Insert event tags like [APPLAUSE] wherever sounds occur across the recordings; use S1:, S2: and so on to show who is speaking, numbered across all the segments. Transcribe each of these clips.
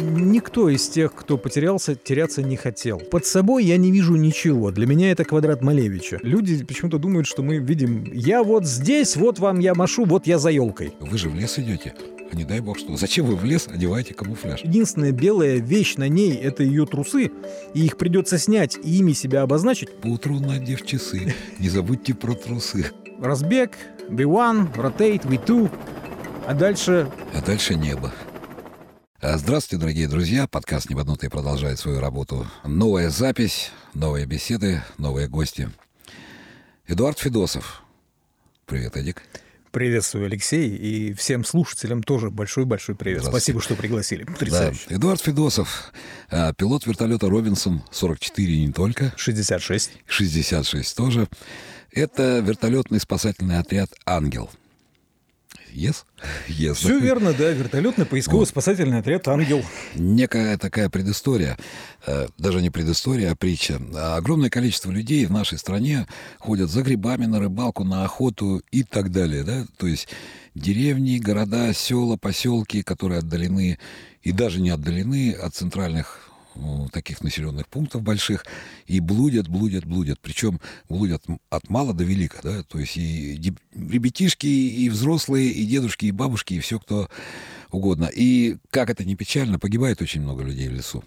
S1: Никто из тех, кто потерялся, теряться не хотел. Под собой я не вижу ничего. Для меня это квадрат Малевича. Люди почему-то думают, что мы видим «я вот здесь, вот вам я машу, вот я за елкой».
S2: Вы же в лес идете. А не дай бог что. Зачем вы в лес одеваете камуфляж?
S1: Единственная белая вещь на ней — это ее трусы, и их придется снять и ими себя обозначить.
S2: Поутру надев часы. Не забудьте про трусы.
S1: Разбег, V1, Rotate, V2, а дальше...
S2: А дальше небо. А, Здравствуйте, дорогие друзья. Подкаст «Небанутый» продолжает свою работу. Новая запись, новые беседы, новые гости. Эдуард Федосов. Привет, Эдик.
S1: Приветствую, Алексей, и всем слушателям тоже большой-большой привет. Спасибо, что пригласили.
S2: Да,
S1: Потрясающе.
S2: Эдуард Федосов, а, пилот вертолета Робинсон 44 не только,
S1: 66.
S2: 66 тоже. Это вертолетный спасательный отряд «Ангел». Yes? Yes.
S1: Все верно, да. Вертолетный поисково-спасательный отряд «Ангел».
S2: некая такая предыстория, э, даже не предыстория, а притча. Огромное количество людей в нашей стране ходят за грибами на рыбалку, на охоту и так далее. Да? То есть деревни, города, села, поселки, которые отдалены и даже не отдалены от центральных таких населенных пунктов больших, и блудят, блудят, блудят. Причем блудят от мала до велика, да, то есть и ребятишки, и взрослые, и дедушки, и бабушки, и все кто угодно. И как это не печально, погибает очень много людей в лесу.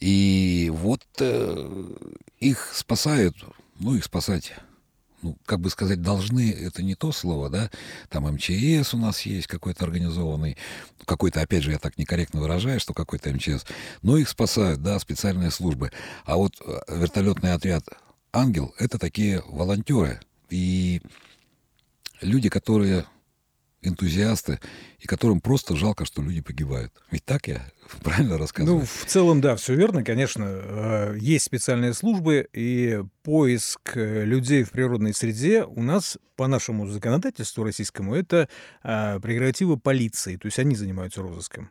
S2: И вот э, их спасают, ну, их спасать, ну, как бы сказать, должны, это не то слово, да, там МЧС у нас есть какой-то организованный, какой-то, опять же, я так некорректно выражаю, что какой-то МЧС, но их спасают, да, специальные службы. А вот э, вертолетный отряд «Ангел» — это такие волонтеры и люди, которые энтузиасты, и которым просто жалко, что люди погибают. Ведь так я [LAUGHS] правильно рассказываю?
S1: Ну, в целом, да, все верно, конечно. Э, Есть специальные службы, и поиск э, людей в природной среде у нас, по нашему законодательству российскому, это а, прерогатива полиции, то есть они занимаются розыском.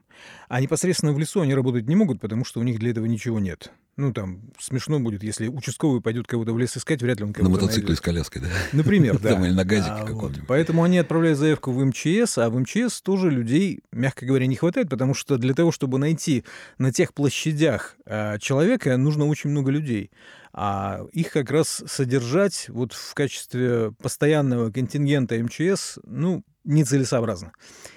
S1: А непосредственно в лесу они работать не могут, потому что у них для этого ничего нет. Ну, там, смешно будет, если участковый пойдет кого-то в лес искать, вряд ли он
S2: на
S1: кого-то
S2: мотоцикле
S1: найдет.
S2: с коляской, да?
S1: Например, [LAUGHS] да.
S2: Там или на газике
S1: А, вот.
S2: каком-нибудь.
S1: Поэтому они отправляют заявку в МЧС, а в МЧС тоже людей, мягко говоря, не хватает, потому что для того, чтобы найти на тех площадях а, человека, нужно очень много людей. А их как раз содержать вот в качестве постоянного контингента МЧС, ну, нецелесообразно.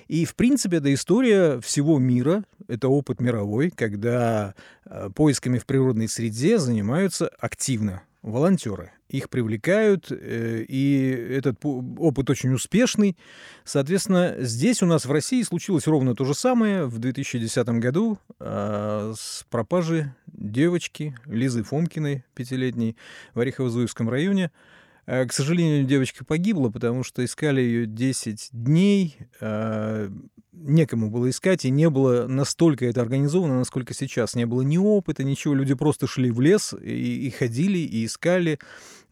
S1: И, в принципе, это история всего мира, это опыт мировой, когда э, поисками в природной среде занимаются активно волонтеры. Их привлекают, э, и этот опыт очень успешный. Соответственно, здесь у нас в России случилось ровно то же самое в 2010 году э, с пропажей девочки Лизы Фомкиной, пятилетней, в Орехово-Зуевском районе. Э, К сожалению, девочка погибла, потому что искали ее 10 дней, э, некому было искать, и не было настолько это организовано, насколько сейчас. Не было ни опыта, ничего. Люди просто шли в лес и, и ходили, и искали.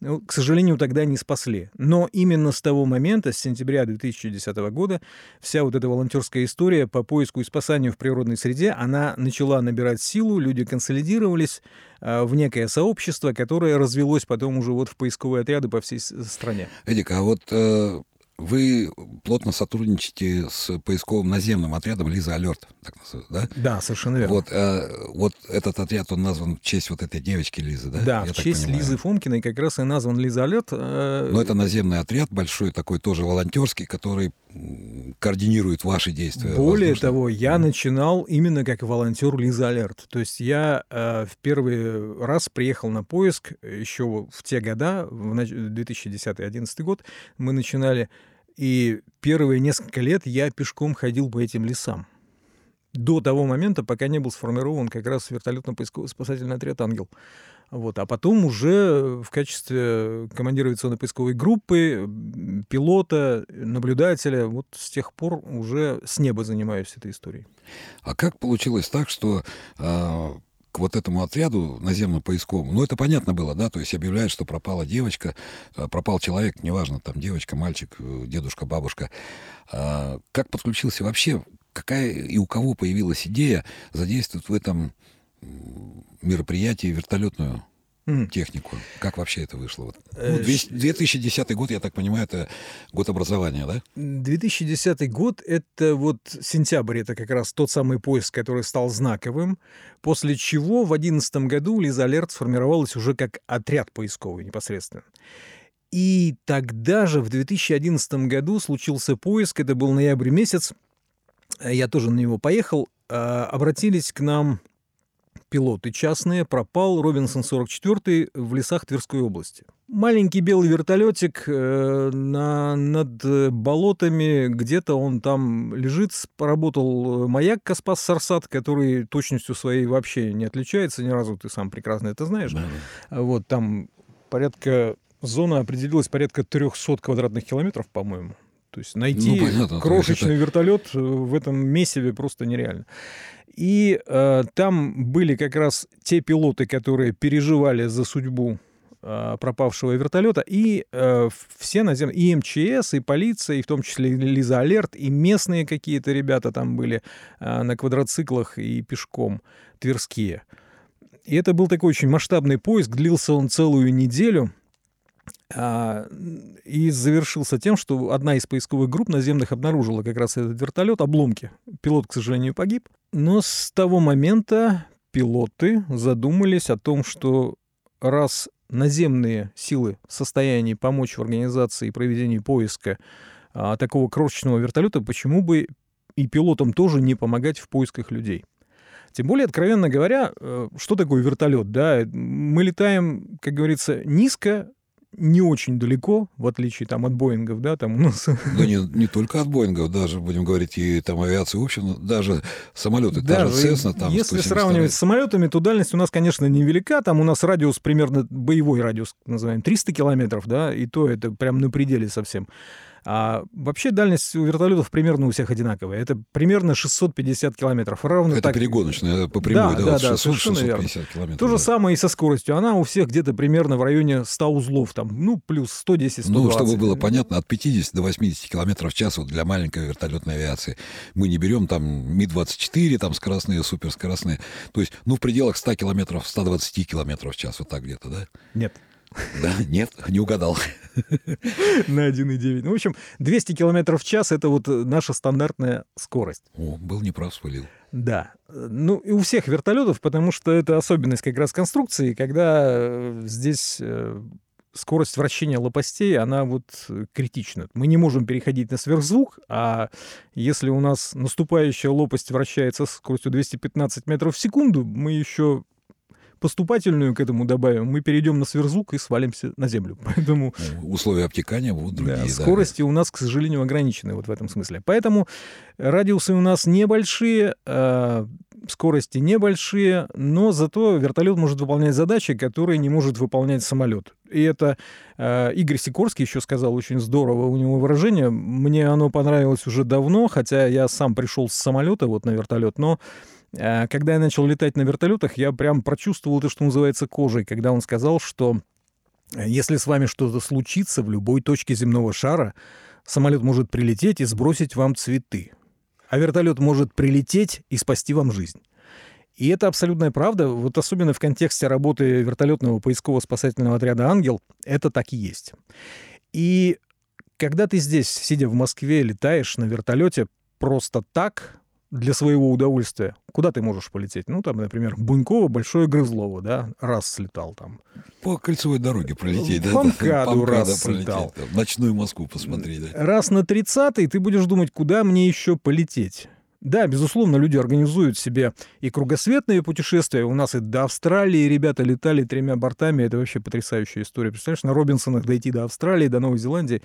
S1: Ну, к сожалению, тогда не спасли. Но именно с того момента, с сентября 2010 года, вся вот эта волонтерская история по поиску и спасанию в природной среде, она начала набирать силу, люди консолидировались э, в некое сообщество, которое развелось потом уже вот в поисковые отряды по всей стране.
S2: Эдик, а вот э, вы плотно сотрудничаете с поисковым наземным отрядом Лиза Алерт, так да?
S1: Да, совершенно верно.
S2: Вот, э, вот этот отряд, он назван в честь вот этой девочки Лизы, да?
S1: Да,
S2: Я
S1: в честь
S2: понимаю.
S1: Лизы Фомкиной как раз и назван Лиза Алерт. э,
S2: Но это наземный отряд большой, такой тоже волонтерский, который координирует ваши действия.
S1: Более
S2: воздушные.
S1: того, я начинал именно как волонтер Лиза Алерт. То есть я э, в первый раз приехал на поиск еще в те года, в нач- 2010-2011 год, мы начинали, и первые несколько лет я пешком ходил по этим лесам. До того момента, пока не был сформирован как раз вертолетно-спасательный отряд «Ангел». Вот. А потом уже в качестве командира авиационно-поисковой группы, пилота, наблюдателя, вот с тех пор уже с неба занимаюсь этой историей.
S2: А как получилось так, что э, вот этому отряду наземно-поисковому, ну, это понятно было, да, то есть объявляют, что пропала девочка, э, пропал человек, неважно, там девочка, мальчик, э, дедушка, бабушка. А как подключился вообще, какая и у кого появилась идея задействовать в этом мероприятии вертолетную mm. технику? Как вообще это вышло? Вот. Ну, 2010 год, я так понимаю, это год образования, да?
S1: 2010 год — это вот сентябрь, это как раз тот самый поиск, который стал знаковым, после чего в 2011 году Лиза Алерт сформировалась уже как отряд поисковый непосредственно. И тогда же, в 2011 году, случился поиск, это был ноябрь месяц, я тоже на него поехал, а, обратились к нам пилоты частные, пропал Робинсон 44 в лесах Тверской области. Маленький белый вертолетик э, на, над болотами, где-то он там лежит, поработал маяк Каспас Сарсат, который точностью своей вообще не отличается ни разу, ты сам прекрасно это знаешь. Да, да. Вот там порядка, зона определилась порядка 300 квадратных километров, по-моему. То есть найти ну, понятно, крошечный это... вертолет э, в этом месиве просто нереально. И э, там были как раз те пилоты, которые переживали за судьбу э, пропавшего вертолета, и э, все наземные, и МЧС, и полиция, и в том числе Лиза Алерт, и местные какие-то ребята там были э, на квадроциклах и пешком, тверские. И это был такой очень масштабный поиск, длился он целую неделю — и завершился тем, что одна из поисковых групп наземных обнаружила как раз этот вертолет, обломки. Пилот, к сожалению, погиб. Но с того момента пилоты задумались о том, что раз наземные силы в состоянии помочь в организации и проведении поиска а, такого крошечного вертолета, почему бы и пилотам тоже не помогать в поисках людей? Тем более, откровенно говоря, э, что такое вертолет? Да? Мы летаем, как говорится, низко, не очень далеко, в отличие там от Боингов, да, там у нас...
S2: Да не, не только от Боингов, даже, будем говорить, и там авиации в общем, даже самолеты, да, даже Cessna там...
S1: Если сравнивать с самолетами, то дальность у нас, конечно, невелика, там у нас радиус примерно, боевой радиус, называем, 300 километров, да, и то это прям на пределе совсем. А вообще дальность у вертолетов примерно у всех одинаковая. Это примерно 650 километров. Равно
S2: это
S1: так...
S2: перегоночная, по прямой, да, да, да, 600, 650 километров.
S1: То же да. самое и со скоростью. Она у всех где-то примерно в районе 100 узлов, там, ну, плюс 110, 120. Ну,
S2: чтобы было понятно, от 50 до 80 километров в час вот для маленькой вертолетной авиации. Мы не берем там Ми-24, там скоростные, суперскоростные. То есть, ну, в пределах 100 километров, 120 километров в час, вот так где-то, да?
S1: Нет.
S2: Да, нет, не угадал. [LAUGHS]
S1: На 1,9. Ну, в общем, 200 километров в час — это вот наша стандартная скорость.
S2: О, был неправ, свалил.
S1: Да. Ну, и у всех вертолетов, потому что это особенность как раз конструкции, когда э, здесь э, скорость вращения лопастей, она вот критична. Мы не можем переходить на сверхзвук, а если у нас наступающая лопасть вращается с скоростью 215 метров в секунду, мы еще поступательную к этому добавим, мы перейдем на сверхзвук и свалимся на землю. [LAUGHS] Поэтому...
S2: Ну, условия обтекания будут другие. Да,
S1: скорости да. у нас, к сожалению, ограничены вот в этом смысле. Поэтому радиусы у нас небольшие, э, скорости небольшие, но зато вертолет может выполнять задачи, которые не может выполнять самолет. И это э, Игорь Сикорский еще сказал очень здорово у него выражение. Мне оно понравилось уже давно, хотя я сам пришел с самолета вот на вертолет, но а, когда я начал летать на вертолетах, я прям прочувствовал то, что называется кожей, когда он сказал, что э, если с вами что-то случится в любой точке земного шара, самолет может прилететь и сбросить вам цветы, а вертолет может прилететь и спасти вам жизнь. И это абсолютная правда, вот особенно в контексте работы вертолетного поисково-спасательного отряда «Ангел», это так и есть. И когда ты здесь, сидя в Москве, летаешь на вертолете просто так, для своего удовольствия. Куда ты можешь полететь? Ну, там, например, Буньково, Большое Грызлово, да, раз слетал там.
S2: По кольцевой дороге пролететь,
S1: да? Памкаду раз пролететь,
S2: слетал. Там, ночную Москву посмотреть, да.
S1: Раз на 30-й ты будешь думать, куда мне еще полететь. Да, безусловно, люди организуют себе и кругосветные путешествия. У нас и до Австралии ребята летали тремя бортами. Это вообще потрясающая история. Представляешь, на Робинсонах дойти до Австралии, до Новой Зеландии.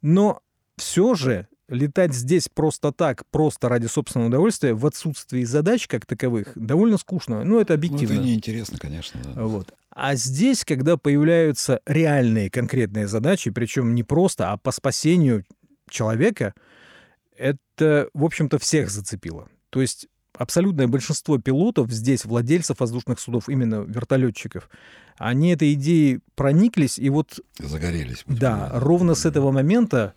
S1: Но все же летать здесь просто так, просто ради собственного удовольствия, в отсутствии задач как таковых, довольно скучно. Ну, это объективно. Ну,
S2: это неинтересно, конечно. Да.
S1: Вот. А здесь, когда появляются реальные конкретные задачи, причем не просто, а по спасению человека, это, в общем-то, всех зацепило. То есть абсолютное большинство пилотов здесь, владельцев воздушных судов, именно вертолетчиков, они этой идеей прониклись и вот...
S2: Загорелись.
S1: Да, ровно с этого момента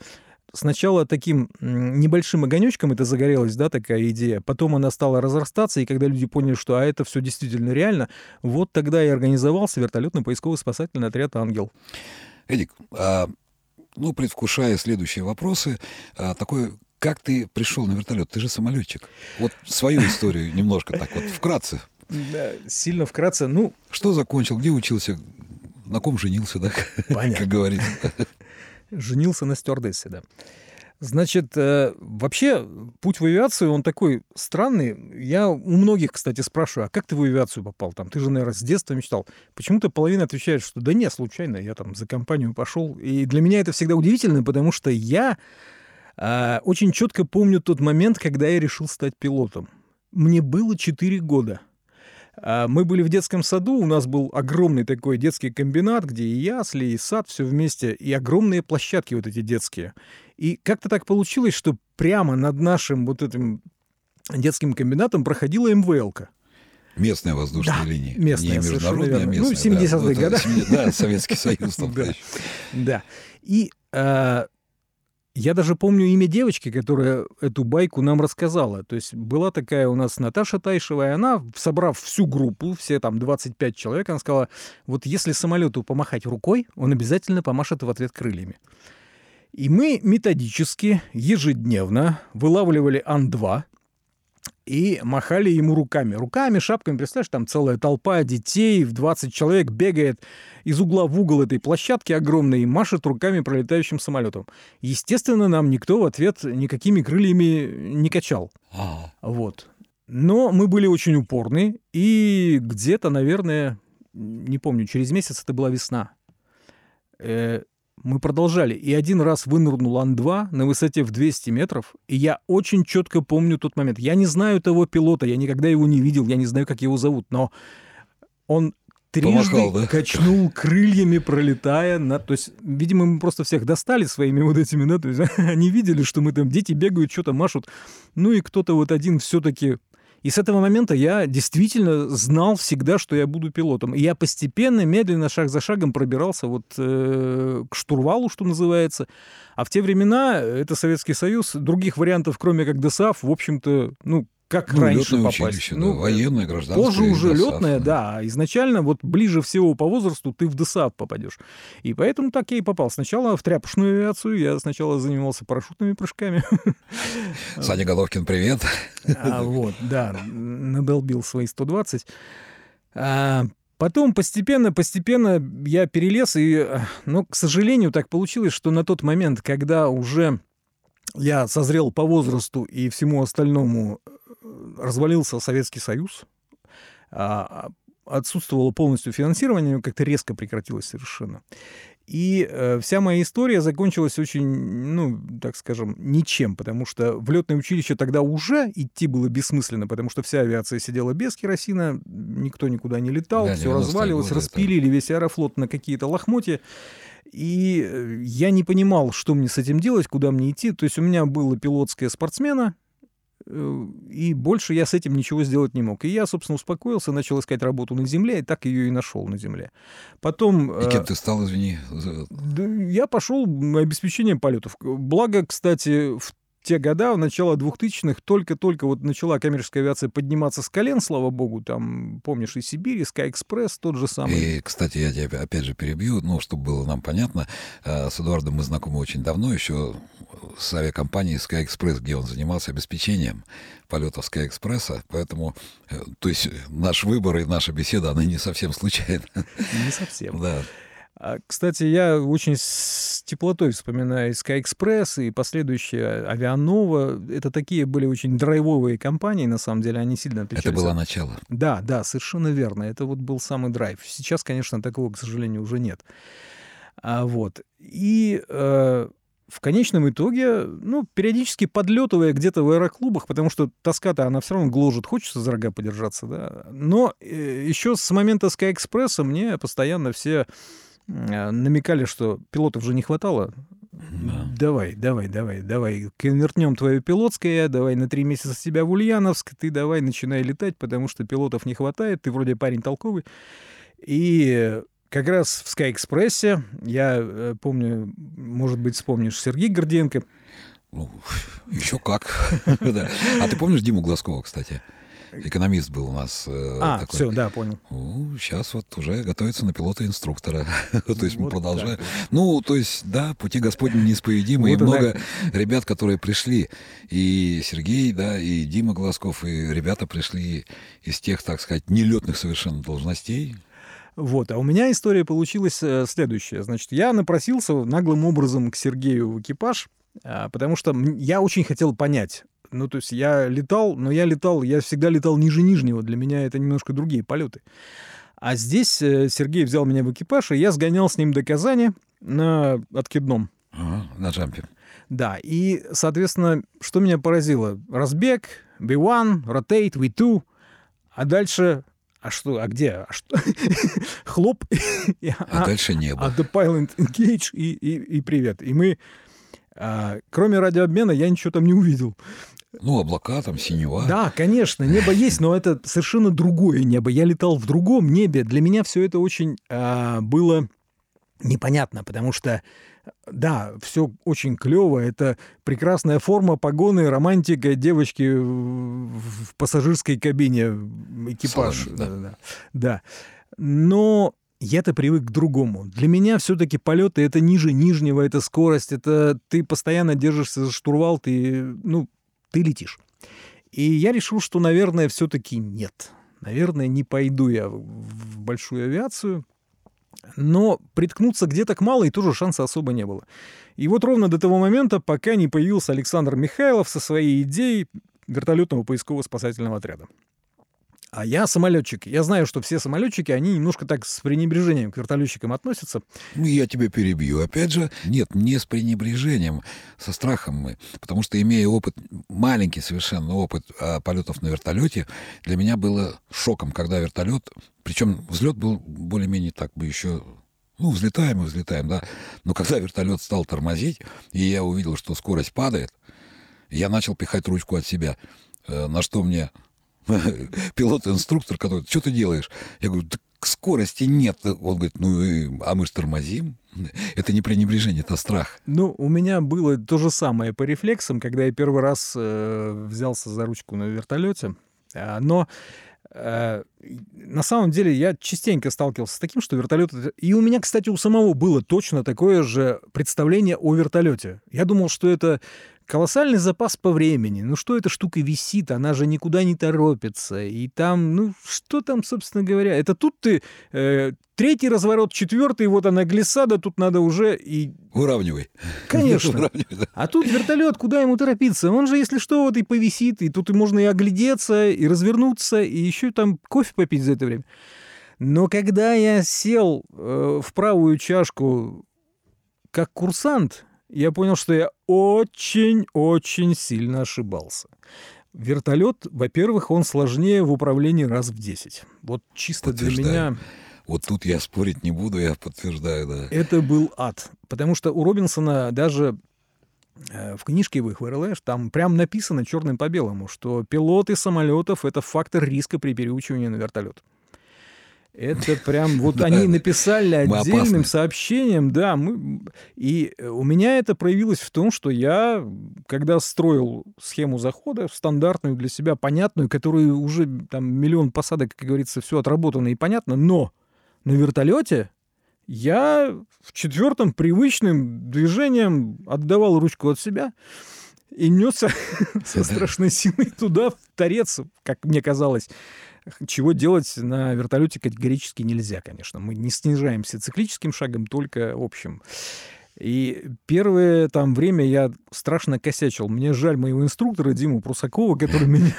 S1: сначала таким небольшим огонечком это загорелась, да, такая идея. Потом она стала разрастаться, и когда люди поняли, что а это все действительно реально, вот тогда и организовался вертолетно-поисковый спасательный отряд «Ангел».
S2: Эдик, а, ну, предвкушая следующие вопросы, а, такой как ты пришел на вертолет? Ты же самолетчик. Вот свою историю немножко так вот вкратце.
S1: Да, сильно вкратце. Ну,
S2: что закончил, где учился, на ком женился, да? Понятно. Как говорится.
S1: Женился на стюардессе, да. Значит, э, вообще путь в авиацию, он такой странный. Я у многих, кстати, спрашиваю, а как ты в авиацию попал? Там, ты же, наверное, с детства мечтал. Почему-то половина отвечает, что да не, случайно, я там за компанию пошел. И для меня это всегда удивительно, потому что я э, очень четко помню тот момент, когда я решил стать пилотом. Мне было 4 года. А, мы были в детском саду, у нас был огромный такой детский комбинат, где и ясли, и сад, все вместе, и огромные площадки вот эти детские. И как-то так получилось, что прямо над нашим вот этим детским комбинатом проходила МВЛка.
S2: Местная воздушная да, линия.
S1: Местная,
S2: Не международная,
S1: местная. Ну, 70-е
S2: да, годы. Да, Советский [LAUGHS] Союз.
S1: Да. И а, я даже помню имя девочки, которая эту байку нам рассказала. То есть была такая у нас Наташа Тайшева, и она, собрав всю группу, все там 25 человек, она сказала, вот если самолету помахать рукой, он обязательно помашет в ответ крыльями. И мы методически, ежедневно вылавливали Ан-2, и махали ему руками. Руками, шапками, представляешь, там целая толпа детей, в 20 человек бегает из угла в угол этой площадки огромной и машет руками пролетающим самолетом. Естественно, нам никто в ответ никакими крыльями не качал. А. Вот. Но мы были очень упорны, и где-то, наверное, не помню, через месяц это была весна. Э, мы продолжали. И один раз вынырнул Ан-2 на высоте в 200 метров. И я очень четко помню тот момент. Я не знаю того пилота, я никогда его не видел, я не знаю, как его зовут, но он трижды Помахал, да? качнул [LAUGHS] крыльями, пролетая. На... То есть, видимо, мы просто всех достали своими вот этими, да, то есть [LAUGHS] они видели, что мы там, дети бегают, что-то машут. Ну и кто-то вот один все-таки и с этого момента я действительно знал всегда, что я буду пилотом. И я постепенно, медленно, шаг за шагом пробирался вот э, к штурвалу, что называется. А в те времена, это Советский Союз, других вариантов, кроме как ДСАФ, в общем-то, ну, как ну, раньше попасть.
S2: Училище, ну, да, военное, гражданское.
S1: Позже уже летное, да. да. Изначально вот ближе всего по возрасту ты в ДСАФ попадешь. И поэтому так я и попал. Сначала в тряпочную авиацию, я сначала занимался парашютными прыжками. [LAUGHS]
S2: Саня Головкин, привет.
S1: А, вот, да, надолбил свои 120. А, Потом постепенно, постепенно я перелез, и, ну, к сожалению, так получилось, что на тот момент, когда уже я созрел по возрасту и всему остальному развалился Советский Союз, а, отсутствовало полностью финансирование, как-то резко прекратилось совершенно. И э, вся моя история закончилась очень, ну, так скажем, ничем, потому что в летное училище тогда уже идти было бессмысленно, потому что вся авиация сидела без керосина, никто никуда не летал, да, все развалилось, годы распилили это... весь аэрофлот на какие-то лохмотья. И э, я не понимал, что мне с этим делать, куда мне идти. То есть у меня было пилотское спортсмена, и больше я с этим ничего сделать не мог. И я, собственно, успокоился, начал искать работу на земле, и так ее и нашел на земле. Потом...
S2: И кем э, ты стал, извини?
S1: Я пошел обеспечением полетов. Благо, кстати, в те года, в начало 2000-х, только-только вот начала коммерческая авиация подниматься с колен, слава богу, там, помнишь, и Сибирь, и Express, тот же самый.
S2: И, кстати, я тебя опять же перебью, ну, чтобы было нам понятно, э, с Эдуардом мы знакомы очень давно, еще с авиакомпанией Express, где он занимался обеспечением полетов Express, поэтому, э, то есть наш выбор и наша беседа, она не совсем случайна.
S1: Не совсем.
S2: Да.
S1: А, кстати, я очень с теплотой вспоминаю Sky Express и последующие Авианова. Это такие были очень драйвовые компании, на самом деле, они сильно отличались.
S2: Это было начало.
S1: Да, да, совершенно верно. Это вот был самый драйв. Сейчас, конечно, такого, к сожалению, уже нет. А, вот. И э, в конечном итоге, ну, периодически подлетывая где-то в аэроклубах, потому что тоска-то, она все равно гложет, хочется за рога подержаться, да. Но э, еще с момента Sky Express мне постоянно все намекали, что пилотов же не хватало. Да. Давай, давай, давай, давай, конвертнем твое пилотское, давай на три месяца с тебя в Ульяновск, ты давай начинай летать, потому что пилотов не хватает, ты вроде парень толковый. И как раз в Sky Express я э, помню, может быть, вспомнишь Сергей Горденко.
S2: Ну, [LAUGHS] еще как. [LAUGHS] А ты помнишь Диму Глазкова, кстати? Экономист был у нас.
S1: Э, а, такой. все, да, понял.
S2: Ну, сейчас вот уже готовится на пилота-инструктора. [LAUGHS] то есть мы продолжаем. Ну, то есть, да, пути Господни неисповедимы. и много ребят, которые пришли. И Сергей, да, и Дима Глазков, и ребята пришли из тех, так сказать, нелетных совершенно должностей.
S1: Вот, а у меня история получилась э, следующая. Значит, я напросился наглым образом к Сергею в экипаж, а, потому что я очень хотел понять, ну, то есть я летал, но я летал, я всегда летал ниже нижнего. Для меня это немножко другие полеты. А здесь э, Сергей взял меня в экипаж, и я сгонял с ним до Казани на откидном.
S2: Ага, на джампе.
S1: Да, и, соответственно, что меня поразило? Разбег, V1, rotate, V2, а дальше... А что, а где? А что? [LAUGHS] Хлоп.
S2: а, а дальше небо.
S1: А the pilot engage и, и, и привет. И мы... А, кроме радиообмена я ничего там не увидел.
S2: Ну, облака там, синева.
S1: Да, конечно, небо есть, но это совершенно другое небо. Я летал в другом небе. Для меня все это очень а, было непонятно, потому что да, все очень клево. Это прекрасная форма, погоны, романтика девочки в пассажирской кабине, экипаж. Салон, да. Да, да. да. Но я-то привык к другому. Для меня все-таки полеты это ниже нижнего, это скорость, это ты постоянно держишься за штурвал, ты, ну, ты летишь. И я решил, что, наверное, все-таки нет. Наверное, не пойду я в большую авиацию. Но приткнуться где-то к малой тоже шанса особо не было. И вот ровно до того момента, пока не появился Александр Михайлов со своей идеей вертолетного поисково-спасательного отряда. А я самолетчик. Я знаю, что все самолетчики, они немножко так с пренебрежением к вертолетчикам относятся.
S2: Ну, я тебя перебью. Опять же, нет, не с пренебрежением, со страхом мы. Потому что, имея опыт, маленький совершенно опыт а, полетов на вертолете, для меня было шоком, когда вертолет, причем взлет был более-менее так бы еще ну, взлетаем и взлетаем, да. Но когда вертолет стал тормозить, и я увидел, что скорость падает, я начал пихать ручку от себя. Э, на что мне [LAUGHS] пилот-инструктор, который, что ты делаешь? Я говорю, так скорости нет. Он говорит, ну, а мы же тормозим. Это не пренебрежение, это страх.
S1: Ну, у меня было то же самое по рефлексам, когда я первый раз э, взялся за ручку на вертолете. А, но э, на самом деле я частенько сталкивался с таким, что вертолет... И у меня, кстати, у самого было точно такое же представление о вертолете. Я думал, что это колоссальный запас по времени. Ну что эта штука висит, она же никуда не торопится. И там, ну что там, собственно говоря, это тут ты э, третий разворот, четвертый, вот она глиссада, тут надо уже и...
S2: Уравнивай.
S1: Конечно. [LAUGHS] А тут вертолет, куда ему торопиться? Он же, если что, вот и повисит, и тут можно и оглядеться, и развернуться, и еще там кофе попить за это время. Но когда я сел э, в правую чашку как курсант, я понял, что я очень-очень сильно ошибался. Вертолет, во-первых, он сложнее в управлении раз в 10. Вот чисто для меня...
S2: Вот тут я спорить не буду, я подтверждаю, да.
S1: Это был ад. Потому что у Робинсона даже э, в книжке в их там прям написано черным по белому, что пилоты самолетов — это фактор риска при переучивании на вертолет. Это прям [LAUGHS] вот они написали отдельным сообщением, да, мы и у меня это проявилось в том, что я, когда строил схему захода стандартную для себя, понятную, которую уже там миллион посадок, как говорится, все отработано и понятно, но на вертолете я в четвертом привычным движением отдавал ручку от себя и несся [LAUGHS] со страшной силой туда, в торец, как мне казалось чего делать на вертолете категорически нельзя, конечно. Мы не снижаемся циклическим шагом, только общим. И первое там время я страшно косячил. Мне жаль моего инструктора Диму Прусакова, который меня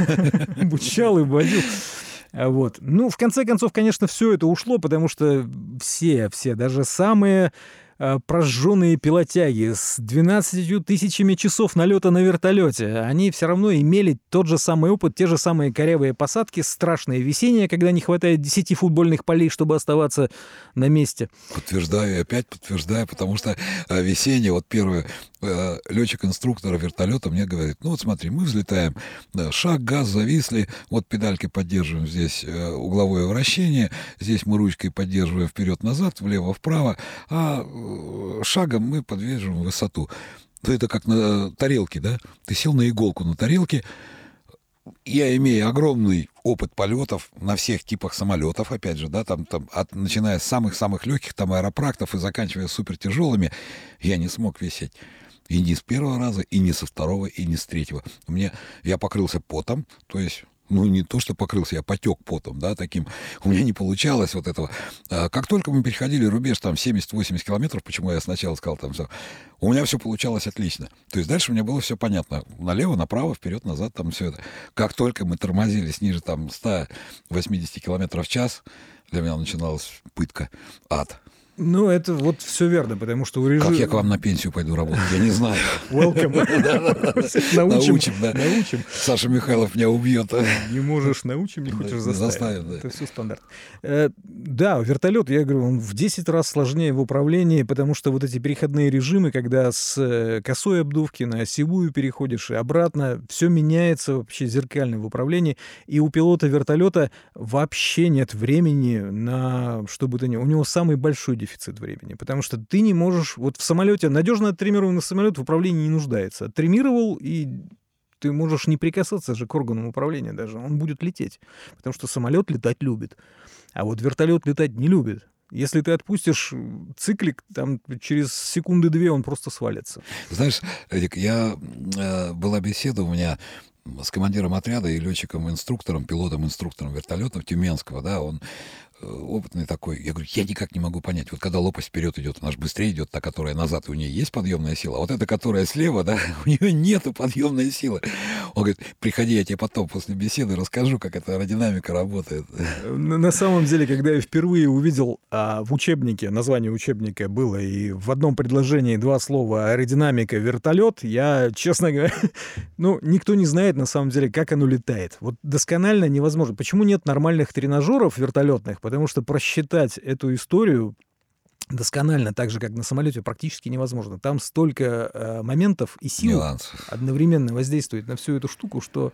S1: [LAUGHS] обучал и водил. Вот. Ну, в конце концов, конечно, все это ушло, потому что все, все, даже самые прожженные пилотяги с 12 тысячами часов налета на вертолете. Они все равно имели тот же самый опыт, те же самые корявые посадки, страшное весеннее, когда не хватает 10 футбольных полей, чтобы оставаться на месте.
S2: Подтверждаю, опять подтверждаю, потому что э, весеннее, вот первое, э, летчик-инструктор вертолета мне говорит, ну вот смотри, мы взлетаем, шаг, газ, зависли, вот педальки поддерживаем здесь угловое вращение, здесь мы ручкой поддерживаем вперед-назад, влево-вправо, а шагом мы подвижем высоту. то это как на тарелке, да? Ты сел на иголку на тарелке, я имею огромный опыт полетов на всех типах самолетов, опять же, да, там, там от, начиная с самых-самых легких, там, аэропрактов и заканчивая супертяжелыми, я не смог висеть. И не с первого раза, и не со второго, и не с третьего. Мне, я покрылся потом, то есть ну, не то, что покрылся, я потек потом, да, таким. У меня не получалось вот этого. А как только мы переходили рубеж там 70-80 километров, почему я сначала сказал там все, у меня все получалось отлично. То есть дальше у меня было все понятно. Налево, направо, вперед, назад, там все это. Как только мы тормозились ниже там 180 километров в час, для меня начиналась пытка, ад.
S1: Ну, это вот все верно, потому что у режима...
S2: Как я к вам на пенсию пойду работать, я не знаю.
S1: Welcome. [LAUGHS]
S2: Научим, да. Научим. Саша Михайлов меня убьет.
S1: Не можешь научим, не хочешь заставить. Это все стандарт. Э, да, вертолет, я говорю, он в 10 раз сложнее в управлении, потому что вот эти переходные режимы, когда с э, косой обдувки на осевую переходишь и обратно, все меняется вообще зеркально в управлении, и у пилота вертолета вообще нет времени на что бы то ни... У него самый большой дефицит времени, потому что ты не можешь... Вот в самолете, надежно оттримированный самолет в управлении не нуждается. Оттримировал, и ты можешь не прикасаться же к органам управления даже. Он будет лететь, потому что самолет летать любит. А вот вертолет летать не любит. Если ты отпустишь циклик, там через секунды две он просто свалится.
S2: Знаешь, Эдик, я э, была беседа у меня с командиром отряда и летчиком-инструктором, пилотом-инструктором вертолетов Тюменского, да, он опытный такой. Я говорю, я никак не могу понять. Вот когда лопасть вперед идет, она же быстрее идет, та, которая назад, у нее есть подъемная сила, а вот эта, которая слева, да, [LAUGHS] у нее нету подъемной силы. Он говорит, приходи, я тебе потом после беседы расскажу, как эта аэродинамика работает.
S1: На самом деле, когда я впервые увидел а, в учебнике, название учебника было, и в одном предложении два слова аэродинамика, вертолет, я, честно говоря, [LAUGHS] ну, никто не знает на самом деле, как оно летает. Вот досконально невозможно. Почему нет нормальных тренажеров вертолетных? Потому что просчитать эту историю досконально, так же, как на самолете, практически невозможно. Там столько э, моментов и сил Нюансов. одновременно воздействует на всю эту штуку, что,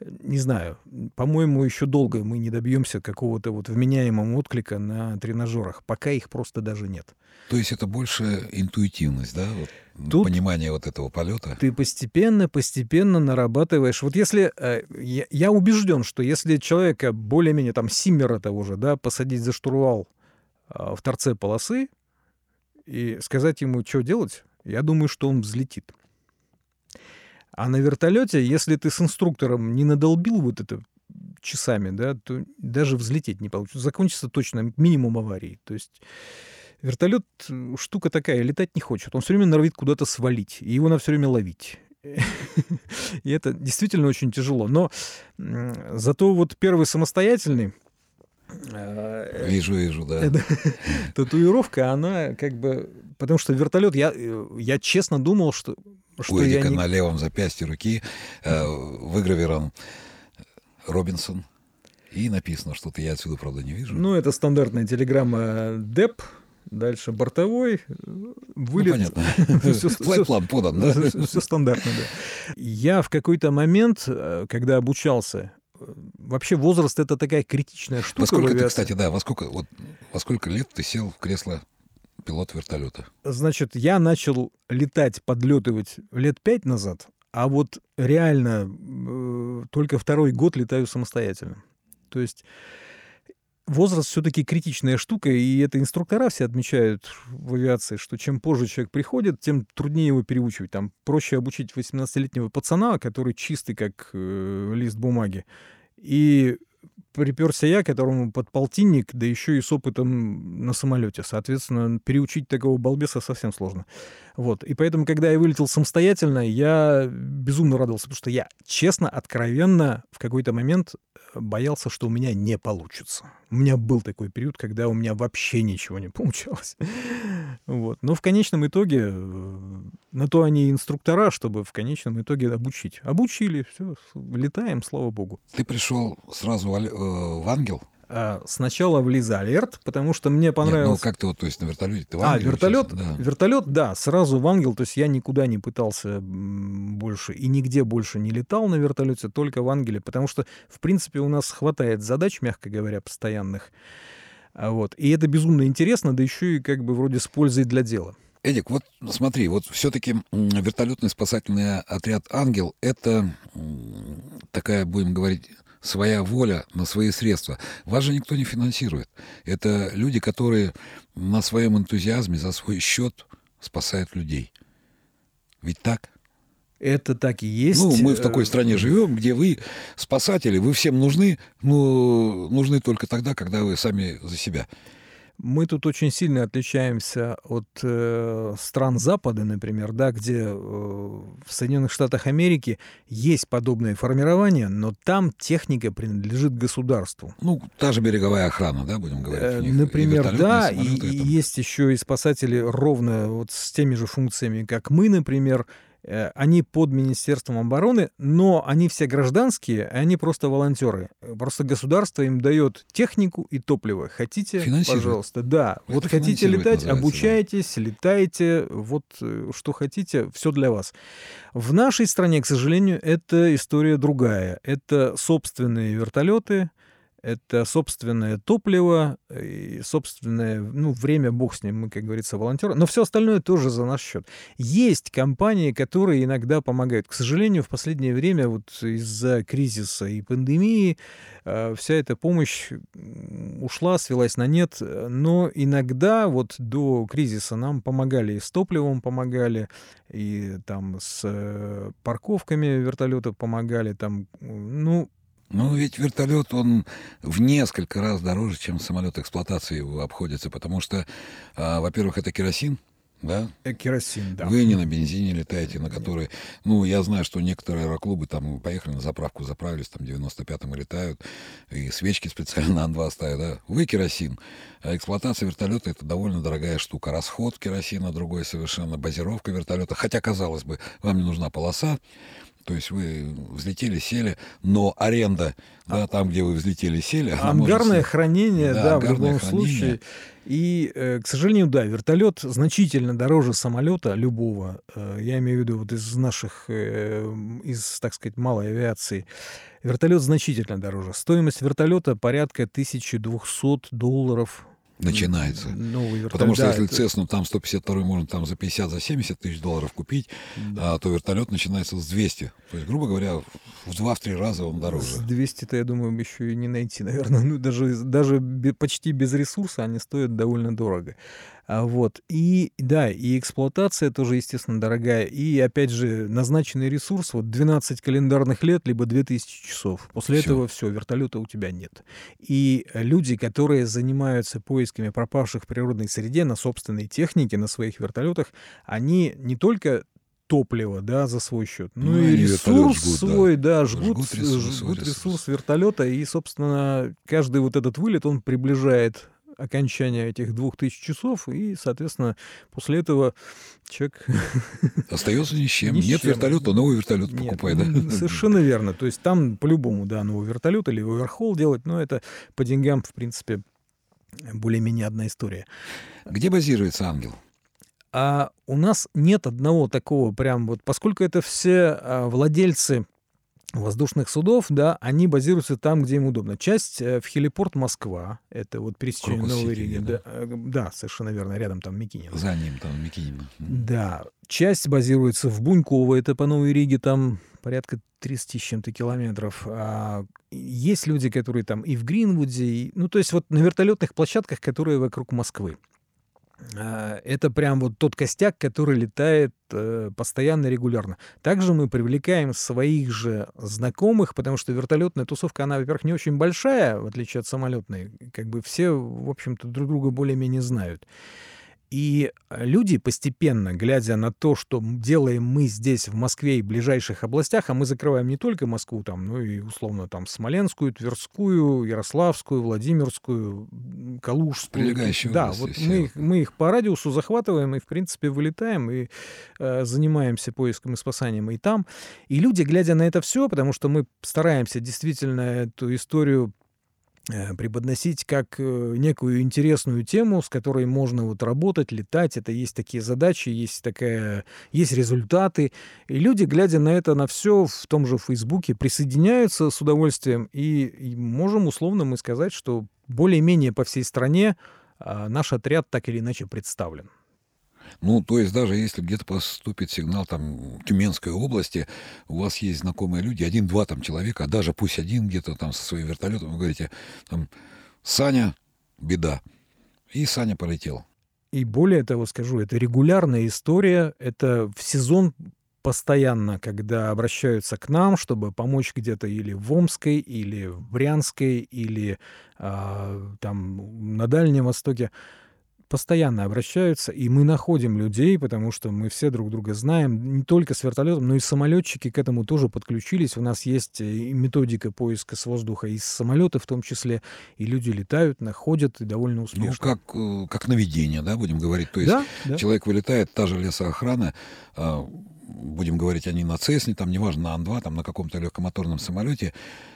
S1: не знаю, по-моему, еще долго мы не добьемся какого-то вот вменяемого отклика на тренажерах, пока их просто даже нет.
S2: То есть это больше интуитивность, да? Вот, Тут понимание вот этого полета.
S1: Ты постепенно, постепенно нарабатываешь. Вот если э, я, я убежден, что если человека более-менее там Симмера того же, да, посадить за штурвал э, в торце полосы и сказать ему, что делать, я думаю, что он взлетит. А на вертолете, если ты с инструктором не надолбил вот это часами, да, то даже взлететь не получится. Закончится точно минимум аварий. То есть Вертолет штука такая, летать не хочет. Он все время норовит куда-то свалить, и его надо все время ловить. [LAUGHS] И это действительно очень тяжело. Но зато вот первый самостоятельный,
S2: э, Вижу, вижу, да.
S1: Татуировка, она как бы... Потому что вертолет, я, я честно думал, что... что
S2: У Эдика не... на левом запястье руки э, выгравирован Робинсон. И написано что-то, я отсюда, правда, не вижу.
S1: Ну, это стандартная телеграмма ДЭП, Дальше бортовой, вылет. Ну,
S2: понятно. [LAUGHS] Флайт-план подан, да?
S1: Все стандартно, да. Я в какой-то момент, э, когда обучался, э, вообще возраст это такая критичная штука.
S2: Во сколько ты, кстати, да, во сколько, вот, во сколько лет ты сел в кресло пилот вертолета?
S1: Значит, я начал летать, подлетывать лет пять назад, а вот реально э, только второй год летаю самостоятельно. То есть возраст все-таки критичная штука, и это инструктора все отмечают в авиации, что чем позже человек приходит, тем труднее его переучивать. Там проще обучить 18-летнего пацана, который чистый, как э, лист бумаги, и приперся я, которому подполтинник, да еще и с опытом на самолете. Соответственно, переучить такого балбеса совсем сложно. Вот. И поэтому, когда я вылетел самостоятельно, я безумно радовался, потому что я, честно, откровенно, в какой-то момент боялся, что у меня не получится. У меня был такой период, когда у меня вообще ничего не [LAUGHS] получалось. Вот. Но в конечном итоге, э, на то они инструктора, чтобы в конечном итоге обучить. Обучили, все, летаем, слава богу.
S2: Ты пришел сразу в э, Ангел?
S1: А, сначала в Лиза Алерт, потому что мне понравилось... Нет,
S2: ну как ты вот, то есть на вертолете? Ты
S1: в а, вертолет, да. вертолет, да, сразу в Ангел, то есть я никуда не пытался больше и нигде больше не летал на вертолете, только в Ангеле, потому что, в принципе, у нас хватает задач, мягко говоря, постоянных. А вот. И это безумно интересно, да еще и как бы вроде с пользой для дела.
S2: Эдик, вот смотри, вот все-таки вертолетный спасательный отряд «Ангел» — это такая, будем говорить, своя воля на свои средства. Вас же никто не финансирует. Это люди, которые на своем энтузиазме за свой счет спасают людей. Ведь так?
S1: Это так и есть.
S2: Ну, мы в такой стране живем, где вы спасатели, вы всем нужны, но нужны только тогда, когда вы сами за себя.
S1: Мы тут очень сильно отличаемся от э, стран Запада, например, да, где э, в Соединенных Штатах Америки есть подобное формирование, но там техника принадлежит государству.
S2: Ну, та же береговая охрана, да, будем говорить. Э,
S1: например, и да, и, и есть еще и спасатели ровно вот с теми же функциями, как мы, например, они под Министерством обороны, но они все гражданские, они просто волонтеры. Просто государство им дает технику и топливо. Хотите, пожалуйста. Да, Это вот хотите летать, обучайтесь, да. летайте, вот э, что хотите, все для вас. В нашей стране, к сожалению, эта история другая. Это собственные вертолеты, это собственное топливо и собственное, ну, время, бог с ним, мы, как говорится, волонтеры, но все остальное тоже за наш счет. Есть компании, которые иногда помогают. К сожалению, в последнее время вот из-за кризиса и пандемии э, вся эта помощь ушла, свелась на нет, но иногда вот до кризиса нам помогали и с топливом помогали, и там с э, парковками вертолетов помогали, там, ну,
S2: ну, ведь вертолет, он в несколько раз дороже, чем самолет эксплуатации его обходится, потому что, а, во-первых, это керосин, да?
S1: Э, керосин, да.
S2: Вы не на бензине летаете, на который... Ну, я знаю, что некоторые аэроклубы там поехали на заправку, заправились, там 95-м летают, и свечки специально на 2 ставят, да? Вы керосин. А эксплуатация вертолета — это довольно дорогая штука. Расход керосина другой совершенно, базировка вертолета. Хотя, казалось бы, вам не нужна полоса, то есть вы взлетели, сели, но аренда, да, там, где вы взлетели, сели...
S1: Ангарное может... хранение, да, да в любом хранение. случае. И, э, к сожалению, да, вертолет значительно дороже самолета любого. Э, я имею в виду вот из наших, э, из, так сказать, малой авиации. Вертолет значительно дороже. Стоимость вертолета порядка 1200 долларов
S2: начинается. Новый вертолет. Потому что да, если это... Цесну там 152 можно там за 50, за 70 тысяч долларов купить, да. а, то вертолет начинается с 200. То есть, грубо говоря, в 2-3 раза он дороже. С
S1: 200-то, я думаю, еще и не найти, наверное. [LAUGHS] Ну, даже, даже почти без ресурса они стоят довольно дорого. А, вот. И да, и эксплуатация тоже, естественно, дорогая. И, опять же, назначенный ресурс, вот 12 календарных лет, либо 2000 часов. После всё. этого все, вертолета у тебя нет. И люди, которые занимаются поисками пропавших в природной среде на собственной технике, на своих вертолетах, они не только топливо, да, за свой счет. Ну, ну и ресурс жгут, свой, да, да жгут, жгут, ресурс, жгут ресурс вертолета, и, собственно, каждый вот этот вылет, он приближает окончания этих двух тысяч часов, и, соответственно, после этого человек... [LAUGHS]
S2: Остается ни с чем. Ни Нет чем. вертолета, новый вертолет Нет, покупай, да?
S1: Совершенно верно. То есть там по-любому, да, новый вертолет или оверхол делать, но это по деньгам, в принципе, более-менее одна история.
S2: Где базируется ангел?
S1: А у нас нет одного такого прям вот, поскольку это все а, владельцы воздушных судов, да, они базируются там, где им удобно. Часть э, в хелипорт Москва, это вот пересечение Новой Риги. Да? Да, э, да, совершенно верно, рядом там Микинин.
S2: За ним там Микинин.
S1: Да, часть базируется в Буньково, это по Новой Риге, там порядка 30 с чем-то километров. А есть люди, которые там и в Гринвуде, и, ну, то есть вот на вертолетных площадках, которые вокруг Москвы. А, это прям вот тот костяк, который летает э, постоянно, регулярно. Также мы привлекаем своих же знакомых, потому что вертолетная тусовка, она, во-первых, не очень большая, в отличие от самолетной. Как бы все, в общем-то, друг друга более-менее знают. И люди постепенно, глядя на то, что делаем мы здесь, в Москве и ближайших областях, а мы закрываем не только Москву, там, ну и условно там Смоленскую, Тверскую, Ярославскую, Владимирскую, Калужскую.
S2: Прилегающие
S1: Да, вот мы, их, мы их по радиусу захватываем и, в принципе, вылетаем и э, занимаемся поиском и спасанием и там. И люди, глядя на это все, потому что мы стараемся действительно эту историю Э, преподносить как э, некую интересную тему, с которой можно вот работать, летать. Это есть такие задачи, есть такая, есть результаты. И люди, глядя на это, на все в том же Фейсбуке, присоединяются с удовольствием. И, и можем условно мы сказать, что более-менее по всей стране а, наш отряд так или иначе представлен.
S2: Ну, то есть даже если где-то поступит сигнал там Тюменской области, у вас есть знакомые люди, один-два там человека, а даже пусть один где-то там со своим вертолетом, вы говорите, там, Саня, беда. И Саня полетел.
S1: И более того скажу, это регулярная история, это в сезон постоянно, когда обращаются к нам, чтобы помочь где-то или в Омской, или в Брянской, или э, там на Дальнем Востоке постоянно обращаются, и мы находим людей, потому что мы все друг друга знаем, не только с вертолетом, но и самолетчики к этому тоже подключились. У нас есть э, методика поиска с воздуха из самолета в том числе, и люди летают, находят и довольно ну, успешно.
S2: Ну, как, э, как наведение, да, будем говорить. То есть да, да. человек вылетает, та же лесоохрана, а, будем говорить, они на Цесне, там, неважно, на Ан-2, там, на каком-то легкомоторном самолете,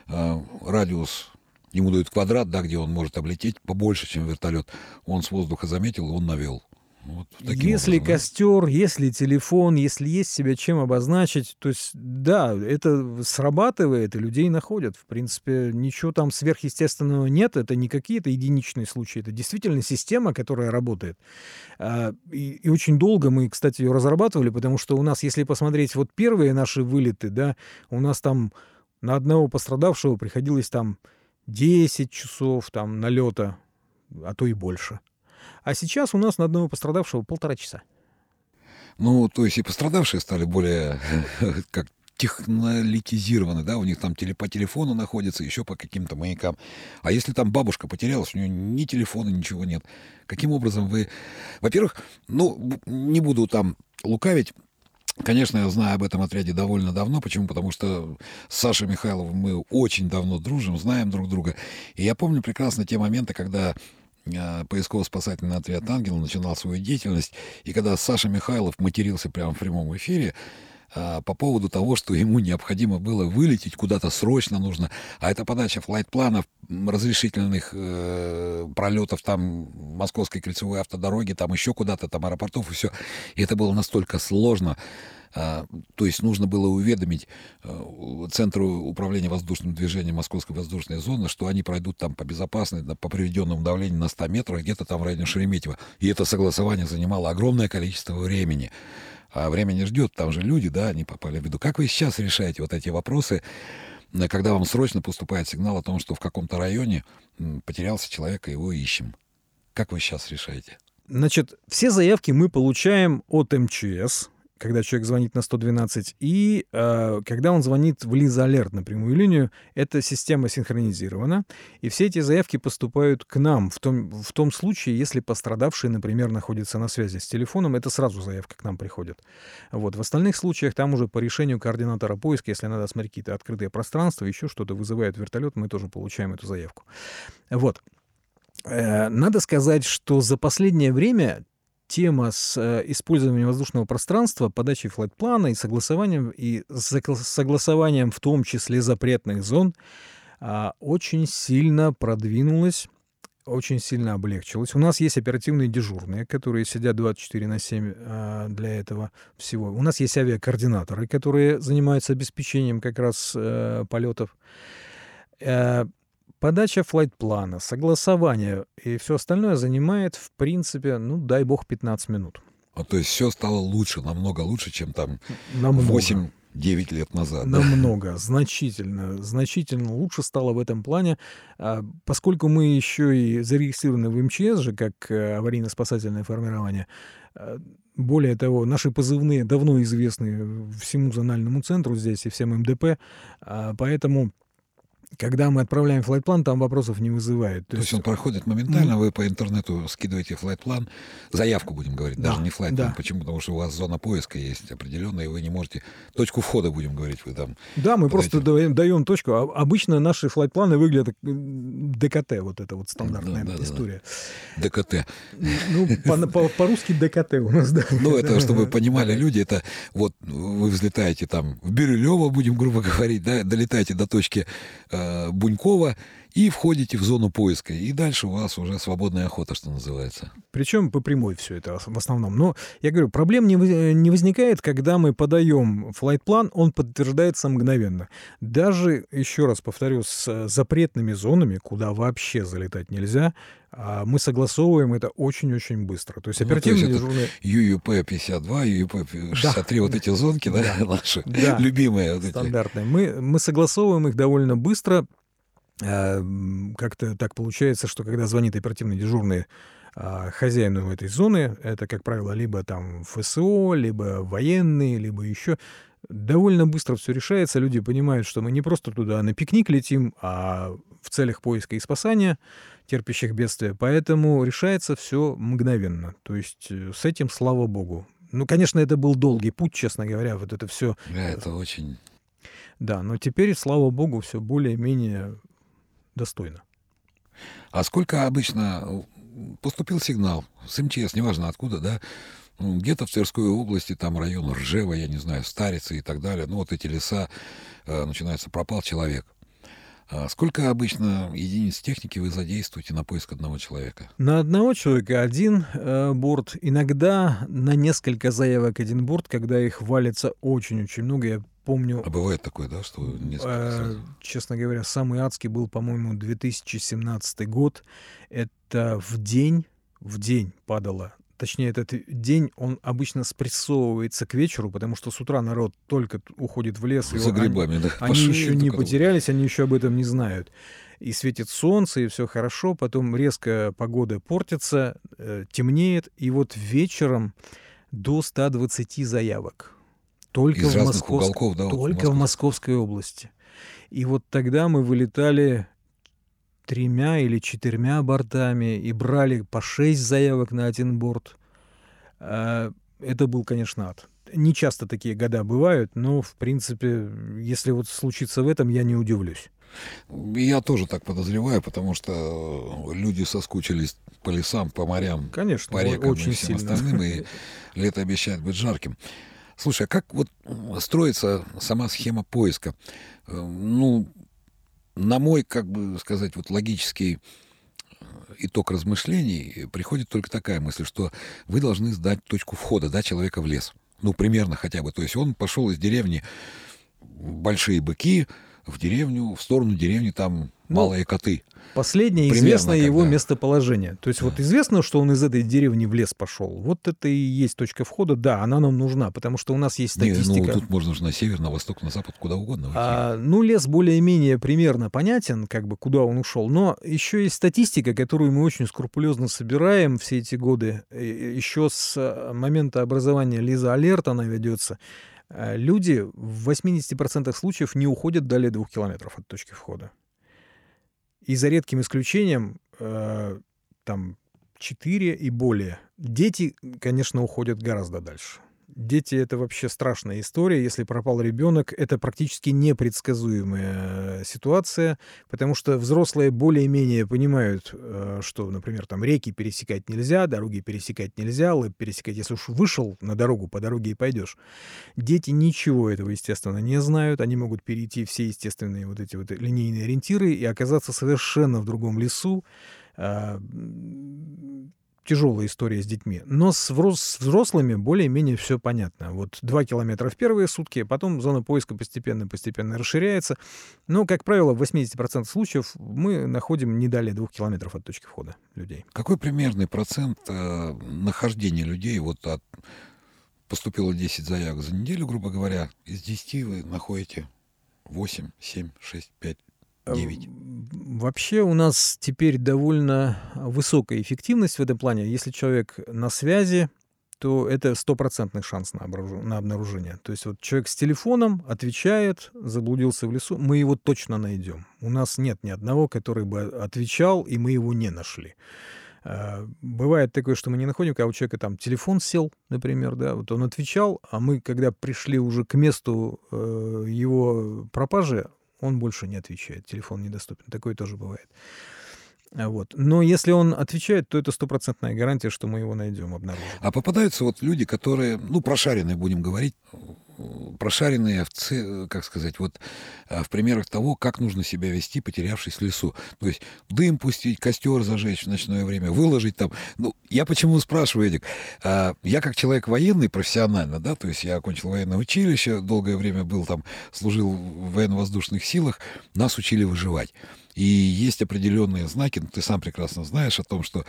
S2: а, радиус ему дают квадрат, да, где он может облететь побольше, чем вертолет. Он с воздуха заметил, он навел.
S1: Вот если образом, костер, да? если телефон, если есть себя чем обозначить, то есть, да, это срабатывает, и людей находят. В принципе, ничего там сверхъестественного нет, это не какие-то единичные случаи, это действительно система, которая работает. А, и, и очень долго мы, кстати, ее разрабатывали, потому что у нас, если посмотреть вот первые наши вылеты, да, у нас там на одного пострадавшего приходилось там 10 часов там налета, а то и больше. А сейчас у нас на одного пострадавшего полтора часа.
S2: Ну, то есть и пострадавшие стали более [LAUGHS] как технолитизированы, да, у них там по телефону находятся, еще по каким-то маякам. А если там бабушка потерялась, у нее ни телефона, ничего нет. Каким образом вы... Во-первых, ну, не буду там лукавить, Конечно, я знаю об этом отряде довольно давно. Почему? Потому что с Сашей Михайловым мы очень давно дружим, знаем друг друга. И я помню прекрасно те моменты, когда э, поисково-спасательный отряд «Ангел» начинал свою деятельность, и когда Саша Михайлов матерился прямо в прямом эфире, по поводу того, что ему необходимо было вылететь куда-то срочно нужно, а это подача флайт-планов, разрешительных э, пролетов там Московской кольцевой автодороги, там еще куда-то, там аэропортов и все. И это было настолько сложно. А, то есть нужно было уведомить э, Центру управления воздушным движением Московской воздушной зоны, что они пройдут там по безопасной, по приведенному давлению на 100 метров, где-то там в районе Шереметьево. И это согласование занимало огромное количество времени. А время не ждет, там же люди, да, они попали в виду. Как вы сейчас решаете вот эти вопросы? когда вам срочно поступает сигнал о том, что в каком-то районе потерялся человек, и его ищем. Как вы сейчас решаете?
S1: Значит, все заявки мы получаем от МЧС, когда человек звонит на 112, и э, когда он звонит в Лиза Алерт на прямую линию, эта система синхронизирована, и все эти заявки поступают к нам в том, в том случае, если пострадавший, например, находится на связи с телефоном, это сразу заявка к нам приходит. Вот. В остальных случаях там уже по решению координатора поиска, если надо смотреть какие-то открытые пространства, еще что-то вызывает вертолет, мы тоже получаем эту заявку. Вот. Э, надо сказать, что за последнее время тема с э, использованием воздушного пространства, подачей флайт-плана и согласованием, и согласованием в том числе запретных зон а, очень сильно продвинулась, очень сильно облегчилась. У нас есть оперативные дежурные, которые сидят 24 на 7 а, для этого всего. У нас есть авиакоординаторы, которые занимаются обеспечением как раз э, полетов. Э, Подача флайт-плана, согласование и все остальное занимает, в принципе, ну, дай бог, 15 минут.
S2: А то есть все стало лучше, намного лучше, чем там намного. 8 9 лет назад.
S1: Намного, да? значительно, значительно лучше стало в этом плане, а, поскольку мы еще и зарегистрированы в МЧС же как э, аварийно-спасательное формирование. А, более того, наши позывные давно известны всему зональному центру здесь и всем МДП, а, поэтому когда мы отправляем флайт-план, там вопросов не вызывает.
S2: То, То есть, есть он проходит моментально, ну, вы по интернету скидываете флайт-план, заявку будем говорить, да, даже не флайт-план. Да. Почему? Потому что у вас зона поиска есть определенная, и вы не можете... Точку входа, будем говорить, вы там...
S1: Да, мы просто даем, даем точку. А обычно наши флайт-планы выглядят ДКТ, вот это вот стандартная да, да, история.
S2: Да, да. ДКТ.
S1: Ну, по-русски ДКТ у нас, да.
S2: Ну, это, чтобы понимали люди, это вот вы взлетаете там в Бирюлево, будем грубо говорить, да, долетаете до точки э, Бунькова, и входите в зону поиска. И дальше у вас уже свободная охота, что называется.
S1: Причем по прямой все это в основном. Но я говорю, проблем не, не возникает, когда мы подаем флайт-план, он подтверждается мгновенно. Даже, еще раз повторю, с запретными зонами, куда вообще залетать нельзя, а мы согласовываем это очень-очень быстро. То есть оперативные ну, то есть
S2: дежурные... ЮЮП-52, ЮЮП-63, да. вот эти зонки, да, да [LAUGHS] наши да. любимые. Вот
S1: Стандартные. Мы, мы согласовываем их довольно быстро. А, как-то так получается, что когда звонит оперативный дежурный а, хозяину этой зоны, это, как правило, либо там ФСО, либо военные, либо еще, довольно быстро все решается. Люди понимают, что мы не просто туда на пикник летим, а в целях поиска и спасания терпящих бедствия. Поэтому решается все мгновенно. То есть э, с этим, слава богу. Ну, конечно, это был долгий путь, честно говоря, вот это все.
S2: Да, это очень.
S1: Да, но теперь, слава богу, все более-менее достойно.
S2: А сколько обычно э, поступил сигнал с МЧС, неважно откуда, да, ну, где-то в Тверской области, там район Ржева, я не знаю, Старицы и так далее, ну вот эти леса, э, начинается, пропал человек. А сколько обычно единиц техники вы задействуете на поиск одного человека?
S1: На одного человека один э, борт. Иногда на несколько заявок один борт, когда их валится очень-очень много. Я помню...
S2: А бывает такое, да, что несколько э,
S1: Честно говоря, самый адский был, по-моему, 2017 год. Это в день, в день падало точнее, этот день, он обычно спрессовывается к вечеру, потому что с утра народ только уходит в лес.
S2: За грибами,
S1: они,
S2: да.
S1: Они еще не потерялись, они еще об этом не знают. И светит солнце, и все хорошо, потом резко погода портится, э, темнеет, и вот вечером до 120 заявок. Только,
S2: Из
S1: в, Москов... уголков, да, только в Московской области. И вот тогда мы вылетали тремя или четырьмя бортами и брали по шесть заявок на один борт. А, это был, конечно, ад. Не часто такие года бывают, но, в принципе, если вот случится в этом, я не удивлюсь.
S2: Я тоже так подозреваю, потому что люди соскучились по лесам, по морям,
S1: Конечно,
S2: по рекам
S1: очень
S2: и всем
S1: сильно.
S2: остальным, и [LAUGHS] лето обещает быть жарким. Слушай, а как вот строится сама схема поиска? Э, ну, на мой, как бы сказать, вот логический э, итог размышлений приходит только такая мысль, что вы должны сдать точку входа, да, человека в лес. Ну, примерно хотя бы. То есть он пошел из деревни большие быки, в деревню, в сторону деревни там ну, малые коты.
S1: Последнее Примерно известно когда... его местоположение. То есть вот известно, что он из этой деревни в лес пошел. Вот это и есть точка входа. Да, она нам нужна, потому что у нас есть статистика.
S2: Не, ну, тут можно же на север, на восток, на запад, куда угодно.
S1: А, ну, лес более-менее примерно понятен, как бы куда он ушел. Но еще есть статистика, которую мы очень скрупулезно собираем все эти годы. Еще с э, момента образования Лиза Алерт она ведется. Э, люди в 80% случаев не уходят далее двух километров от точки входа. И за редким исключением, э, там, 4 и более. Дети, конечно, уходят гораздо дальше. Дети — это вообще страшная история. Если пропал ребенок, это практически непредсказуемая э, ситуация, потому что взрослые более-менее понимают, э, что, например, там реки пересекать нельзя, дороги пересекать нельзя, лэп пересекать, если уж вышел на дорогу, по дороге и пойдешь. Дети ничего этого, естественно, не знают. Они могут перейти все естественные вот эти вот линейные ориентиры и оказаться совершенно в другом лесу а, тяжелая история с детьми. Но с, взрослыми более-менее все понятно. Вот два километра в первые сутки, потом зона поиска постепенно-постепенно расширяется. Но, как правило, в 80% случаев мы находим не далее двух километров от точки входа людей.
S2: Какой примерный процент э, нахождения людей вот от поступило 10 заявок за неделю, грубо говоря, из 10 вы находите 8, 7, 6, 5, 9.
S1: Вообще у нас теперь довольно высокая эффективность в этом плане. Если человек на связи, то это стопроцентный шанс на, на обнаружение. То есть вот человек с телефоном отвечает, заблудился в лесу, мы его точно найдем. У нас нет ни одного, который бы отвечал, и мы его не нашли. А, бывает такое, что мы не находим, когда у человека там телефон сел, например, да, вот он отвечал, а мы, когда пришли уже к месту э, его пропажи, он больше не отвечает, телефон недоступен. Такое тоже бывает. А вот. Но если он отвечает, то это стопроцентная гарантия, что мы его найдем, обнаружим.
S2: А попадаются вот люди, которые, ну, прошаренные, будем говорить, прошаренные, в, как сказать, вот а, в примерах того, как нужно себя вести, потерявшись в лесу. То есть дым пустить, костер зажечь в ночное время, выложить там. Ну, я почему спрашиваю, Эдик? А, я как человек военный, профессионально, да, то есть я окончил военное училище, долгое время был там, служил в военно-воздушных силах, нас учили выживать. И есть определенные знаки, ну, ты сам прекрасно знаешь о том, что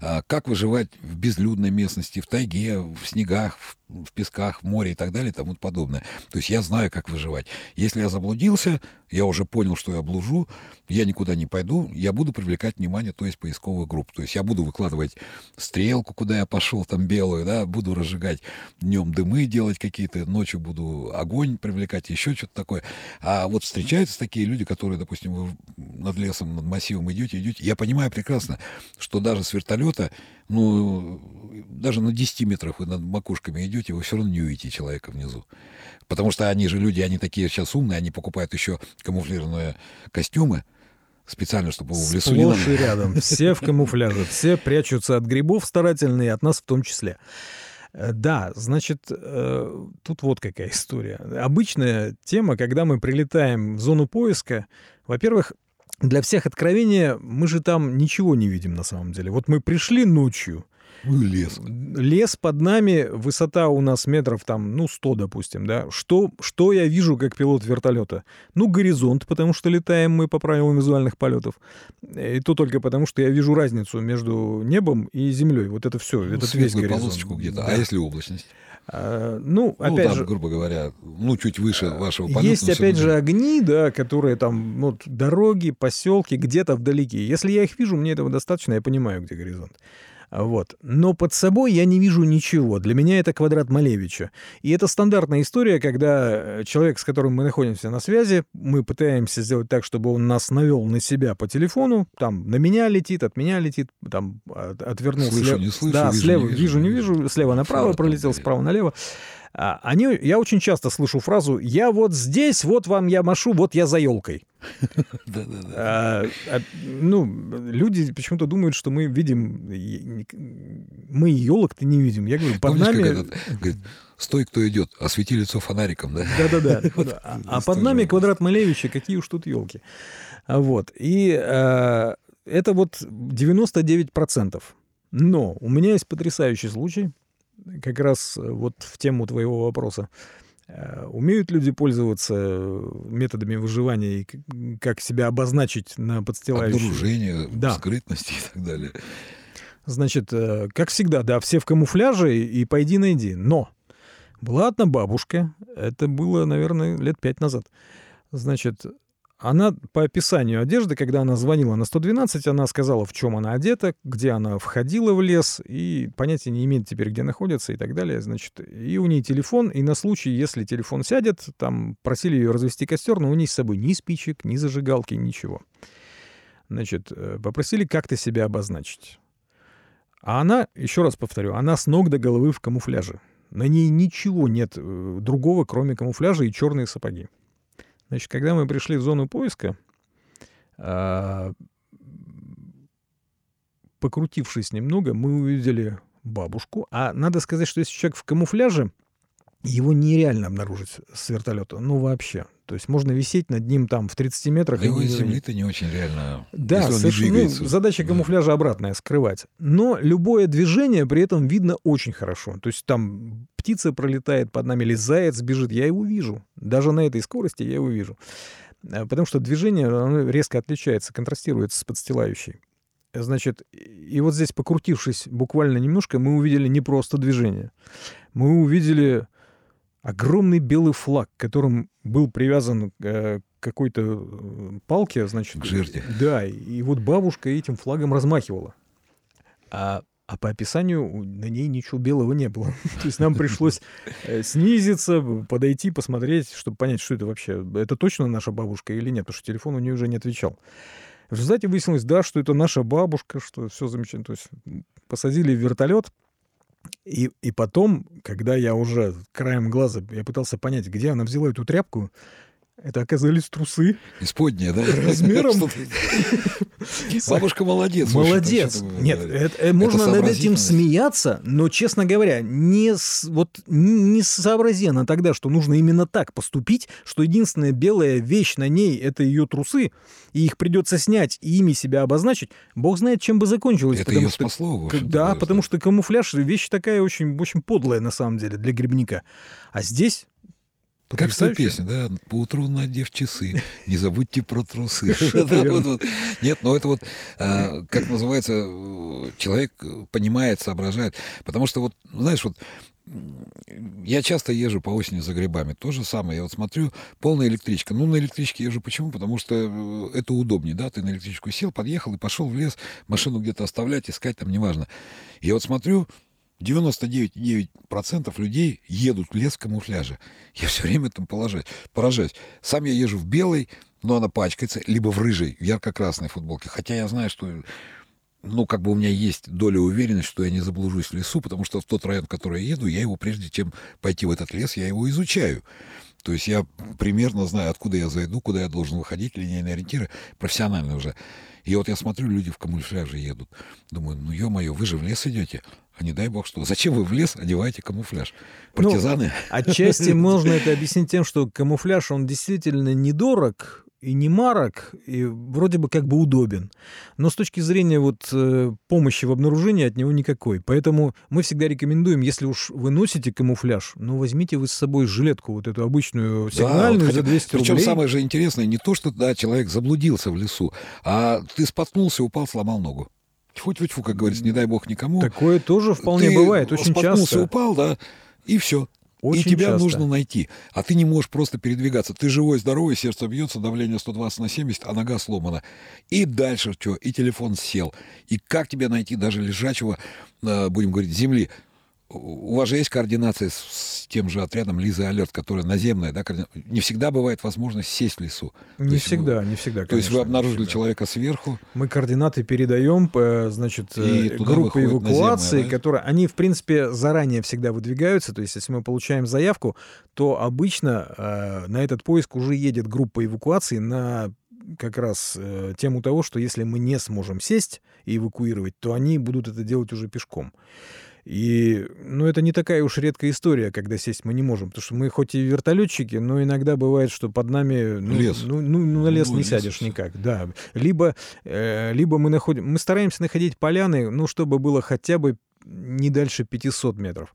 S2: а, как выживать в безлюдной местности, в тайге, в снегах, в в песках, в море и так далее и тому подобное. То есть я знаю, как выживать. Если я заблудился, я уже понял, что я блужу, я никуда не пойду, я буду привлекать внимание, то есть поисковых групп. То есть я буду выкладывать стрелку, куда я пошел, там белую, да, буду разжигать днем дымы делать какие-то, ночью буду огонь привлекать, еще что-то такое. А вот встречаются такие люди, которые, допустим, над лесом, над массивом идете, идете. Я понимаю прекрасно, что даже с вертолета, ну, даже на 10 метрах вы над макушками идете, вы все равно не увидите человека внизу. Потому что они же люди, они такие сейчас умные, они покупают еще камуфлированные костюмы, специально, чтобы в лесу не
S1: надо. рядом. Все в камуфляже. Все прячутся от грибов старательно, и от нас в том числе. Э, да, значит, э, тут вот какая история. Обычная тема, когда мы прилетаем в зону поиска, во-первых, для всех откровения, мы же там ничего не видим на самом деле. Вот мы пришли ночью,
S2: лес.
S1: Лес под нами, высота у нас метров там, ну, 100, допустим, да. Что, что я вижу как пилот вертолета? Ну, горизонт, потому что летаем мы по правилам визуальных полетов. И то только потому, что я вижу разницу между небом и землей. Вот это все, ну, это весь горизонт.
S2: где-то. А да. А если облачность?
S1: А, ну, ну, опять там, же,
S2: грубо говоря, ну, чуть выше вашего полета.
S1: Есть, опять же, огни, да, которые там, вот, дороги, поселки, где-то вдалеке. Если я их вижу, мне этого достаточно, я понимаю, где горизонт. Вот. Но под собой я не вижу ничего. Для меня это квадрат Малевича. И это стандартная история, когда э, человек, с которым мы находимся на связи, мы пытаемся сделать так, чтобы он нас навел на себя по телефону, там на меня летит, от меня летит, там отвернулся.
S2: Слышу, слева. не слышу,
S1: да,
S2: вижу,
S1: слева,
S2: не вижу,
S1: вижу, не вижу, слева направо пролетел, справа налево. А, они, я очень часто слышу фразу «я вот здесь, вот вам я машу, вот я за елкой». [LAUGHS] А, а, ну, люди почему-то думают, что мы видим... Мы елок-то не видим. Я говорю, под нами...
S2: Стой, кто идет, освети лицо фонариком, да?
S1: Да-да-да. [LAUGHS] А под нами квадрат Малевича, какие уж тут елки. Вот. И это вот 99%. Но у меня есть потрясающий случай как раз э, вот в тему твоего вопроса. Э, умеют люди пользоваться методами выживания и как себя обозначить на подстилающей?
S2: Обнаружение, да. скрытности [LAUGHS] и так далее.
S1: Значит, э, как всегда, да, все в камуфляже и пойди найди. Но была одна бабушка, это было, наверное, лет пять назад. Значит, она по описанию одежды, когда она звонила на 112, она сказала, в чем она одета, где она входила в лес, и понятия не имеет теперь, где находится и так далее. Значит, и у нее телефон, и на случай, если телефон сядет, там просили ее развести костер, но у нее с собой ни спичек, ни зажигалки, ничего. Значит, э, попросили как-то себя обозначить. А она, еще раз повторю, она с ног до головы в камуфляже. На ней ничего нет э, другого, кроме камуфляжа и черные сапоги. Значит, когда мы пришли в зону поиска, а, покрутившись немного, мы увидели бабушку. А надо сказать, что если человек в камуфляже, его нереально обнаружить с вертолета. Ну, вообще. То есть можно висеть над ним там в 30 метрах.
S2: Да его из земли-то не очень реально.
S1: Да, совершенно, ну, задача камуфляжа обратная, скрывать. Но любое движение при этом видно очень хорошо. То есть там птица пролетает под нами или заяц бежит, я его вижу. Даже на этой скорости я его вижу. А, потому что движение оно резко отличается, контрастирует с подстилающей. Значит, и вот здесь, покрутившись буквально немножко, мы увидели не просто движение. Мы увидели огромный белый флаг, которым был привязан э, к какой-то э, палке, значит...
S2: К жерди.
S1: Да, и вот бабушка этим флагом размахивала. А, а по описанию на ней ничего белого не было. [LAUGHS] То есть нам пришлось э, снизиться, подойти, посмотреть, чтобы понять, что это вообще. Это точно наша бабушка или нет, потому что телефон у нее уже не отвечал. В результате выяснилось, да, что это наша бабушка, что все замечательно. То есть посадили в вертолет, и, и потом, когда я уже краем глаза, я пытался понять, где она взяла эту тряпку, Это оказались трусы.
S2: Исподние, да?
S1: Размером.
S2: Бабушка молодец.
S1: Молодец. Нет, э, можно над этим смеяться, но, честно говоря, не, вот, не сообразенно тогда, что нужно именно так поступить, что единственная белая вещь на ней — это ее трусы, и их придется снять и ими себя обозначить, бог знает, чем бы закончилось.
S2: Это ее спасло.
S1: Да, потому что камуфляж — вещь такая очень, очень подлая, на самом деле, для грибника. А здесь
S2: как та песня, да? Поутру надев часы, не забудьте про трусы. [LAUGHS] Нет, но это вот, а, как называется, человек понимает, соображает. Потому что вот, знаешь, вот я часто езжу по осени за грибами. То же самое. Я вот смотрю, полная электричка. Ну, на электричке езжу почему? Потому что э, это удобнее, да? Ты на электричку сел, подъехал и пошел в лес, машину где-то оставлять, искать там, неважно. Я вот смотрю, 99,9% людей едут в лес в камуфляже. Я все время там положать, поражаюсь. Сам я езжу в белой, но она пачкается, либо в рыжей, ярко-красной футболке. Хотя я знаю, что ну, как бы у меня есть доля уверенности, что я не заблужусь в лесу, потому что в тот район, в который я еду, я его, прежде чем пойти в этот лес, я его изучаю. То есть я примерно знаю, откуда я зайду, куда я должен выходить, линейные ориентиры, профессионально уже. И вот я смотрю, люди в камуфляже едут. Думаю, ну, ё-моё, вы же в лес идете. А не дай бог что. Зачем вы в лес одеваете камуфляж? Ну, Партизаны? Ну,
S1: отчасти можно это объяснить тем, что камуфляж, он действительно недорог, и не марок, и вроде бы как бы удобен. Но с точки зрения вот э, помощи в обнаружении от него никакой. Поэтому мы всегда рекомендуем, если уж вы носите камуфляж, ну возьмите вы с собой жилетку вот эту обычную сигнальную да, вот, за 200
S2: причем рублей. самое же интересное не то, что да, человек заблудился в лесу, а ты споткнулся, упал, сломал ногу. Тьфу-тьфу-тьфу, как говорится, не дай бог никому.
S1: Такое тоже вполне
S2: ты
S1: бывает, очень
S2: часто. упал, да, и все. Очень и тебя часто. нужно найти. А ты не можешь просто передвигаться. Ты живой, здоровый, сердце бьется, давление 120 на 70, а нога сломана. И дальше что? И телефон сел. И как тебя найти даже лежачего, э, будем говорить, земли? У вас же есть координация с, с тем же отрядом Лиза Алерт, которая наземная, да, координа... не всегда бывает возможность сесть в лесу.
S1: Не всегда, вы... не всегда.
S2: Конечно, то есть вы обнаружили человека сверху.
S1: Мы координаты передаем, значит, э, группы эвакуации, наземная, да? которые, они в принципе заранее всегда выдвигаются. То есть если мы получаем заявку, то обычно э, на этот поиск уже едет группа эвакуации на как раз э, тему того, что если мы не сможем сесть и эвакуировать, то они будут это делать уже пешком. И, ну, это не такая уж редкая история, когда сесть мы не можем, потому что мы хоть и вертолетчики, но иногда бывает, что под нами, ну,
S2: лес.
S1: ну, ну, ну на лес ну, не лес сядешь никак, да. Либо, э, либо мы находим, мы стараемся находить поляны, ну, чтобы было хотя бы не дальше 500 метров.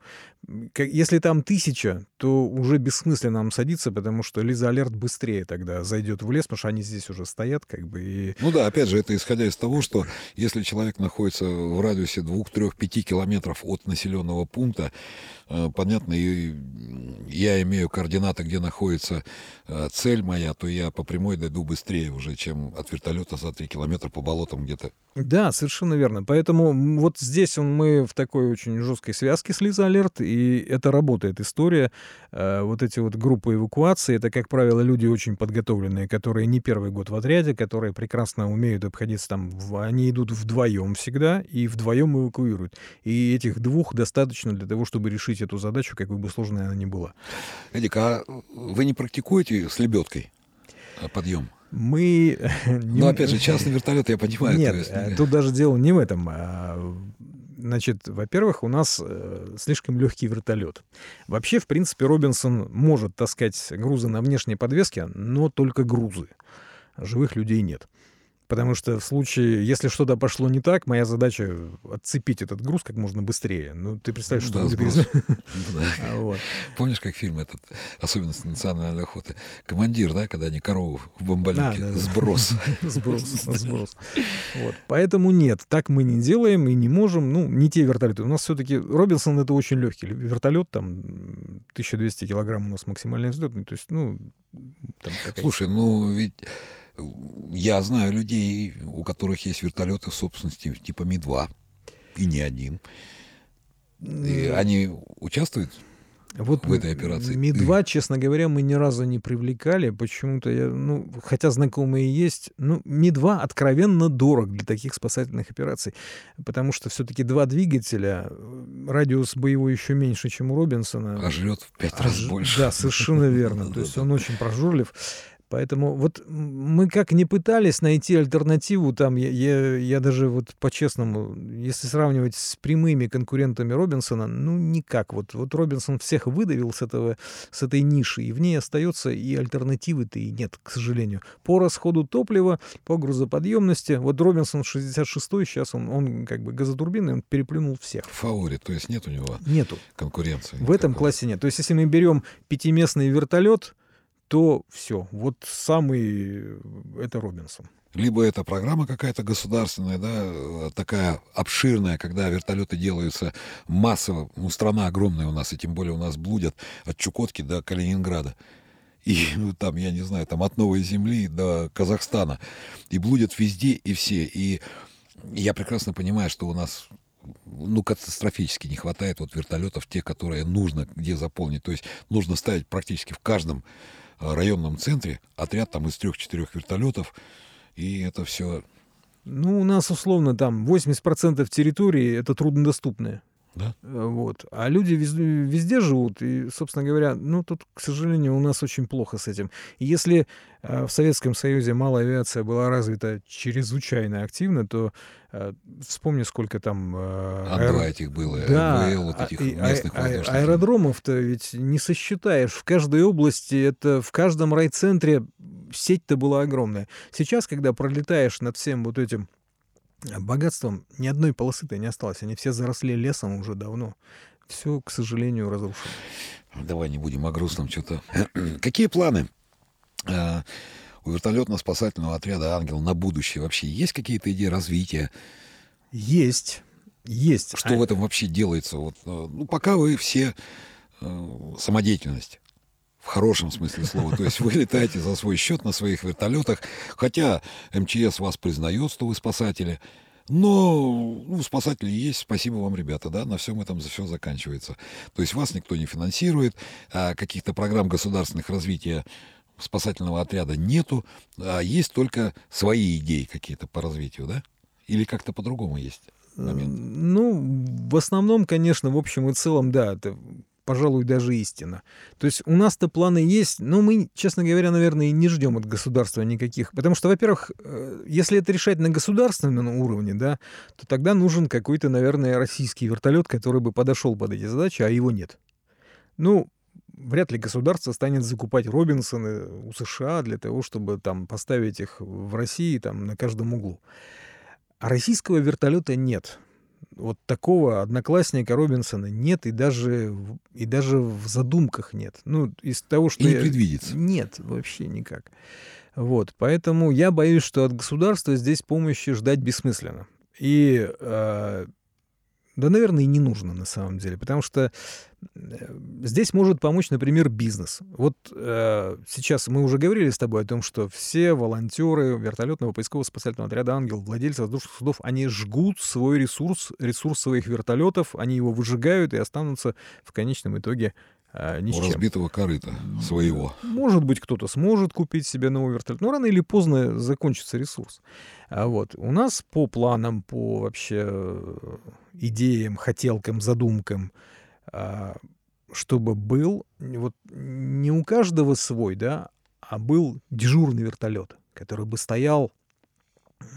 S1: Если там тысяча, то уже бессмысленно нам садиться, потому что Лиза Алерт быстрее тогда зайдет в лес, потому что они здесь уже стоят, как бы. И...
S2: Ну да, опять же, это исходя из того, что если человек находится в радиусе 2-3-5 километров от населенного пункта, э, понятно, и я имею координаты, где находится э, цель моя, то я по прямой дойду быстрее уже, чем от вертолета за 3 километра по болотам где-то.
S1: Да, совершенно верно. Поэтому вот здесь мы в такой очень жесткой связке с Лиза Алерт, и это работает история. Э, вот эти вот группы эвакуации, это, как правило, люди очень подготовленные, которые не первый год в отряде, которые прекрасно умеют обходиться там. Они идут вдвоем всегда и вдвоем эвакуируют. И этих двух достаточно для того, чтобы решить эту задачу, какой бы сложной она ни была.
S2: Эдик, а вы не практикуете с лебедкой э, подъем?
S1: Мы... [LAUGHS]
S2: Ну, опять же, частный вертолет, я понимаю.
S1: Нет, есть... Э, тут даже дело не в этом. Значит, во-первых, у нас э, слишком легкий вертолет. Вообще, в принципе, Робинсон может таскать грузы на внешней подвеске, но только грузы. Живых людей нет. Потому что в случае, если что-то пошло не так, моя задача отцепить этот груз как можно быстрее. Ну, ты представляешь, что
S2: да, сброс. [LAUGHS] А, Помнишь, как фильм этот «Особенность национальной охоты»? Командир, да, когда они корову в бомбалюке. Сброс. [LAUGHS]
S1: Сброс, [LAUGHS] сброс. Вот. Поэтому нет, так мы не делаем и не можем. Ну, не те вертолеты. У нас все-таки Робинсон это очень легкий вертолет, там 1200 килограмм у нас максимальный взлетный. То есть, ну,
S2: Слушай, ну ведь я знаю людей, у которых есть вертолеты в собственности типа Ми-2, и не один. И они участвуют вот в этой операции.
S1: Ми-2, честно говоря, мы ни разу не привлекали. Почему-то я, ну, хотя знакомые есть, ну, Ми-2 откровенно дорог для таких спасательных операций, потому что все-таки два двигателя, радиус боевой еще меньше, чем у Робинсона.
S2: А жрет в пять а раз ж... больше.
S1: Да, совершенно верно. [LAUGHS] То есть он очень прожорлив. Поэтому вот мы как не пытались найти альтернативу, там, я, я, я даже вот по-честному, если сравнивать с прямыми конкурентами Робинсона, ну, никак. Вот, вот Робинсон всех выдавил с, этого, с этой ниши, и в ней остается и альтернативы-то и нет, к сожалению. По расходу топлива, по грузоподъемности, вот Робинсон 66-й, сейчас он, он как бы газотурбинный, он переплюнул всех.
S2: Фаворит, то есть нет у него
S1: Нету.
S2: конкуренции.
S1: В этом классе нет. То есть если мы берем пятиместный вертолет, то все. Вот самый это Робинсон.
S2: Либо это программа какая-то государственная, да, такая обширная, когда вертолеты делаются массово. Ну, страна огромная у нас, и тем более у нас блудят от Чукотки до Калининграда. И ну, там, я не знаю, там от Новой Земли до Казахстана. И блудят везде и все. И я прекрасно понимаю, что у нас ну, катастрофически не хватает вот вертолетов, те, которые нужно где заполнить. То есть нужно ставить практически в каждом районном центре отряд там из трех-четырех вертолетов, и это все...
S1: Ну, у нас условно там 80% территории это труднодоступные.
S2: Да?
S1: Э, вот. А люди везде, везде живут, и, собственно говоря, ну, тут, к сожалению, у нас очень плохо с этим. И если э, в Советском Союзе малая авиация была развита чрезвычайно активно, то э, вспомни, сколько там...
S2: Э, аэр... этих было, да, МВЛ, вот этих а, местных а,
S1: воздушных. Аэродромов-то ведь не сосчитаешь. В каждой области, это в каждом райцентре сеть-то была огромная. Сейчас, когда пролетаешь над всем вот этим богатством ни одной полосы-то не осталось. Они все заросли лесом уже давно. Все, к сожалению, разрушено.
S2: Давай не будем о грустном что-то. [CLEARS THROAT] Какие планы э, у вертолетно-спасательного отряда «Ангел» на будущее? Вообще есть какие-то идеи развития?
S1: Есть. Есть.
S2: Что а... в этом вообще делается? Вот, э, ну, пока вы все э, самодеятельность в хорошем смысле слова. То есть вы летаете за свой счет на своих вертолетах, хотя МЧС вас признает, что вы спасатели. Но ну, спасатели есть, спасибо вам, ребята, да, на всем этом все заканчивается. То есть вас никто не финансирует, а каких-то программ государственных развития спасательного отряда нету, а есть только свои идеи какие-то по развитию, да? Или как-то по-другому есть? Момент?
S1: Ну, в основном, конечно, в общем и целом, да, это пожалуй, даже истина. То есть у нас-то планы есть, но мы, честно говоря, наверное, и не ждем от государства никаких. Потому что, во-первых, э, если это решать на государственном уровне, да, то тогда нужен какой-то, наверное, российский вертолет, который бы подошел под эти задачи, а его нет. Ну, вряд ли государство станет закупать Робинсоны у США для того, чтобы там поставить их в России там на каждом углу. А российского вертолета нет вот такого одноклассника Робинсона нет и даже, и даже в задумках нет. Ну, из того, что...
S2: И не
S1: я...
S2: предвидится.
S1: Нет, вообще никак. Вот, поэтому я боюсь, что от государства здесь помощи ждать бессмысленно. И э, да, наверное, и не нужно на самом деле, потому что э, здесь может помочь, например, бизнес. Вот э, сейчас мы уже говорили с тобой о том, что все волонтеры вертолетного поискового спасательного отряда «Ангел», владельцы воздушных судов, они жгут свой ресурс, ресурс своих вертолетов, они его выжигают и останутся в конечном итоге а, ни
S2: У разбитого корыта своего.
S1: Может быть, кто-то сможет купить себе новый вертолет, но рано или поздно закончится ресурс. А вот у нас по планам, по вообще э, идеям, хотелкам, задумкам, а, чтобы был вот не у каждого свой, да, а был дежурный вертолет, который бы стоял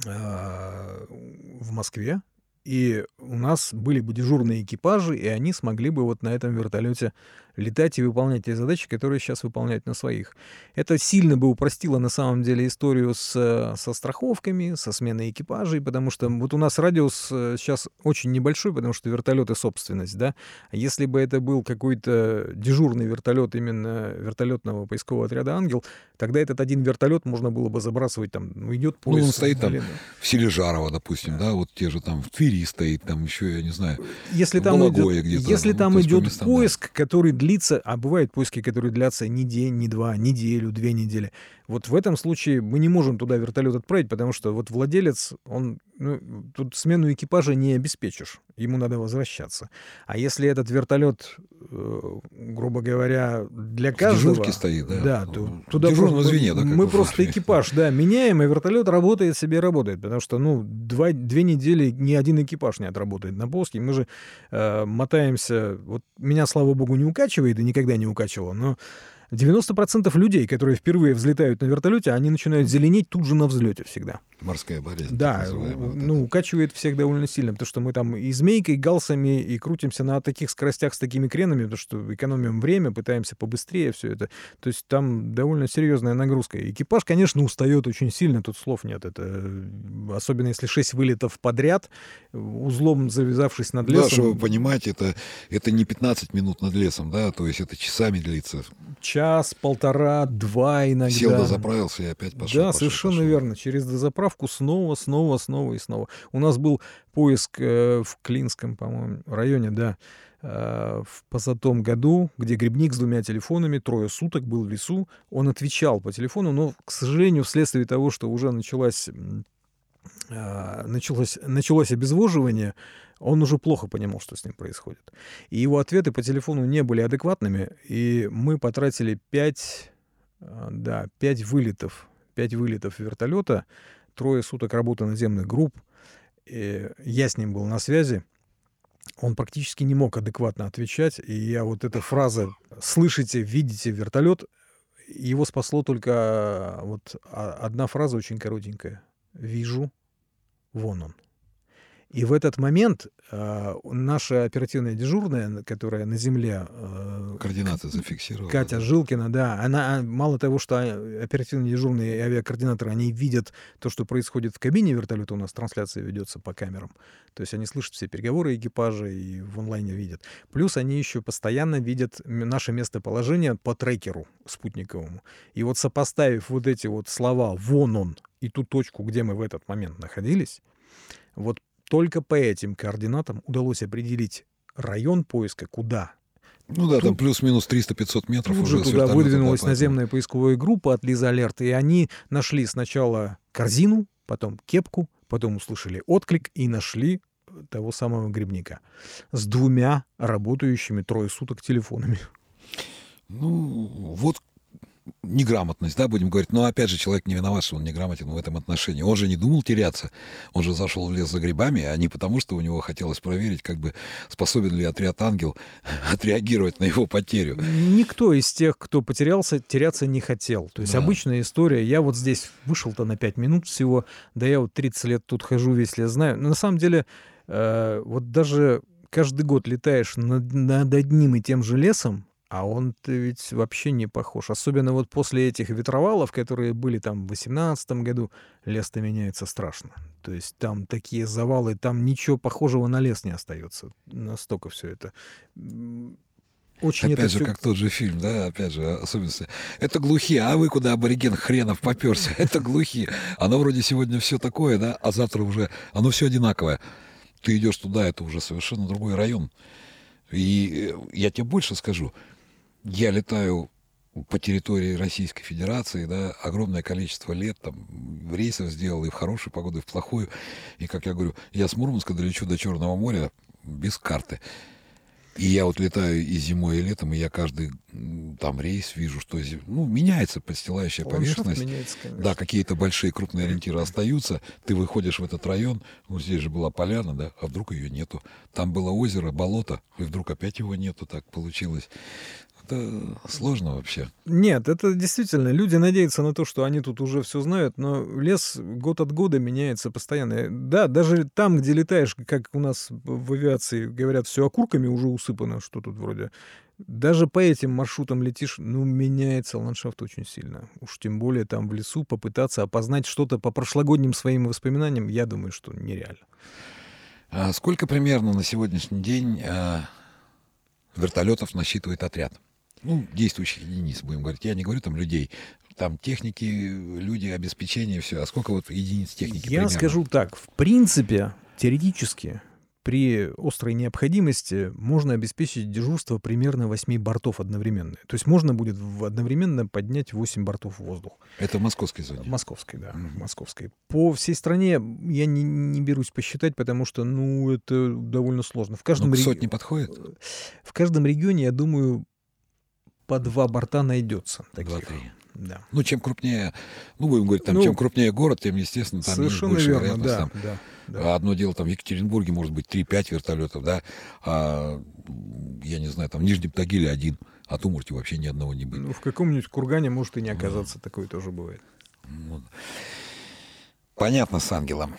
S1: в Москве, и у нас были бы дежурные экипажи, и они смогли бы вот на этом вертолете летать и выполнять те задачи, которые сейчас выполняют на своих. Это сильно бы упростило на самом деле историю с, со страховками, со сменой экипажей, потому что вот у нас радиус э, сейчас очень небольшой, потому что вертолеты собственность, да. А если бы это был какой-то дежурный вертолет именно вертолетного поискового отряда «Ангел», тогда этот один вертолет можно было бы забрасывать там, ну, идет поиск.
S2: Ну, он стоит там в Сележарово, допустим, да, вот те же там в Твери стоит, там еще, я не знаю,
S1: если там идет, Если ну, там идет поиск, да. который длится, а бывают поиски, которые длятся не день, не два, неделю, две недели. Вот в этом случае мы не можем туда вертолет отправить, потому что вот владелец, он ну, тут смену экипажа не обеспечишь, ему надо возвращаться. А если этот вертолет, э, грубо говоря, для каждого...
S2: В стоит, да?
S1: Да, то, туда просто, звене, да, мы просто экипаж, да, меняем, и вертолет работает себе, работает, потому что, ну, два, две недели ни один экипаж не отработает на Боске. Мы же э, мотаемся, вот меня, слава богу, не укачивает и никогда не укачивало, но 90% людей, которые впервые взлетают на вертолете, они начинают зеленеть тут же на взлете всегда.
S2: Морская болезнь.
S1: Да, ну, укачивает всех довольно сильно, потому что мы там и змейкой, и галсами, и крутимся на таких скоростях с такими кренами, потому что экономим время, пытаемся побыстрее все это. То есть там довольно серьезная нагрузка. Экипаж, конечно, устает очень сильно, тут слов нет. Это особенно если 6 вылетов подряд, узлом завязавшись над лесом. Да,
S2: чтобы вы понимаете, это, это не 15 минут над лесом, да, то есть это часами длится.
S1: Час, полтора, два иногда.
S2: Сел, дозаправился и опять пошел.
S1: Да, пошел, совершенно пошел. верно. Через дозаправку заправку снова, снова, снова и снова. У нас был поиск э, в Клинском, по-моему, районе, да, э, в позатом году, где грибник с двумя телефонами трое суток был в лесу. Он отвечал по телефону, но, к сожалению, вследствие того, что уже началась началось, началось обезвоживание, он уже плохо понимал, что с ним происходит. И его ответы по телефону не были адекватными, и мы потратили пять, э, да, пять вылетов, пять вылетов вертолета трое суток работы наземных групп. И я с ним был на связи. Он практически не мог адекватно отвечать. И я вот эта фраза «слышите, видите вертолет», его спасло только а, вот а, одна фраза очень коротенькая. «Вижу, вон он». И в этот момент э, наша оперативная дежурная, которая на земле...
S2: Э, Координаты зафиксировала.
S1: Катя да. Жилкина, да. Она, мало того, что оперативные дежурные и авиакоординаторы, они видят то, что происходит в кабине вертолета, у нас трансляция ведется по камерам. То есть они слышат все переговоры экипажа и в онлайне видят. Плюс они еще постоянно видят наше местоположение по трекеру спутниковому. И вот сопоставив вот эти вот слова «вон он» и ту точку, где мы в этот момент находились, вот только по этим координатам удалось определить район поиска, куда.
S2: Ну да, Тут, там плюс-минус 300-500 метров
S1: тут
S2: уже.
S1: туда выдвинулась да, наземная поисковая группа от Лиза Алерт, и они нашли сначала корзину, потом кепку, потом услышали отклик и нашли того самого грибника с двумя работающими трое суток телефонами.
S2: Ну, вот неграмотность, да, будем говорить. Но опять же, человек не виноват, что он неграмотен в этом отношении. Он же не думал теряться. Он же зашел в лес за грибами, а не потому, что у него хотелось проверить, как бы способен ли отряд «Ангел» [LAUGHS] отреагировать на его потерю.
S1: Никто из тех, кто потерялся, теряться не хотел. То есть да. обычная история. Я вот здесь вышел-то на 5 минут всего, да я вот 30 лет тут хожу, весь лес знаю. Но на самом деле, э, вот даже каждый год летаешь над, над одним и тем же лесом, а он-то ведь вообще не похож. Особенно вот после этих ветровалов, которые были там в 18 году, лес-то меняется страшно. То есть там такие завалы, там ничего похожего на лес не остается. Настолько все это
S2: очень Опять же, все... как тот же фильм, да, опять же, особенности. Это глухие, а вы куда абориген хренов поперся? [LAUGHS] Это глухие. Оно вроде сегодня все такое, да, а завтра уже оно все одинаковое. Ты идешь туда, это уже совершенно другой район. И э, я тебе больше скажу, я летаю по территории Российской Федерации, да, огромное количество лет, там, рейсов сделал и в хорошую погоду, и в плохую. И, как я говорю, я с Мурманска долечу до Черного моря без карты. И я вот летаю и зимой, и летом, и я каждый там рейс вижу, что ну, меняется подстилающая поверхность. Меняется, да, какие-то большие крупные ориентиры остаются. Ты выходишь в этот район, ну здесь же была поляна, да, а вдруг ее нету. Там было озеро, болото, и вдруг опять его нету, так получилось это сложно вообще.
S1: Нет, это действительно, люди надеются на то, что они тут уже все знают, но лес год от года меняется постоянно. Да, даже там, где летаешь, как у нас в авиации говорят, все окурками уже усыпано, что тут вроде. Даже по этим маршрутам летишь, ну, меняется ландшафт очень сильно. Уж тем более там в лесу попытаться опознать что-то по прошлогодним своим воспоминаниям, я думаю, что нереально.
S2: А сколько примерно на сегодняшний день а, вертолетов насчитывает отряд? Ну, действующих единиц, будем говорить. Я не говорю там людей, там техники, люди, обеспечение, все. А сколько вот единиц техники?
S1: Я
S2: примерно?
S1: скажу так, в принципе, теоретически, при острой необходимости можно обеспечить дежурство примерно 8 бортов одновременно. То есть можно будет одновременно поднять 8 бортов в воздух.
S2: Это в московской зоне?
S1: Московской, да, mm-hmm. московской. По всей стране я не, не берусь посчитать, потому что, ну, это довольно сложно. В каждом
S2: ну, рег... сотни подходит?
S1: В каждом регионе, я думаю, по два борта найдется.
S2: Два-три. Да. Ну, чем крупнее, ну, будем говорить, там, ну, чем крупнее город, тем, естественно, там больше верно, вероятность. Да, там, да, да. Одно дело, там, в Екатеринбурге может быть 3-5 вертолетов, да, а, я не знаю, там, в Нижнем Тагиле один, а Тумурте вообще ни одного не быть.
S1: Ну, в каком-нибудь кургане может и не оказаться, да. такое тоже бывает.
S2: Ну, понятно с ангелом.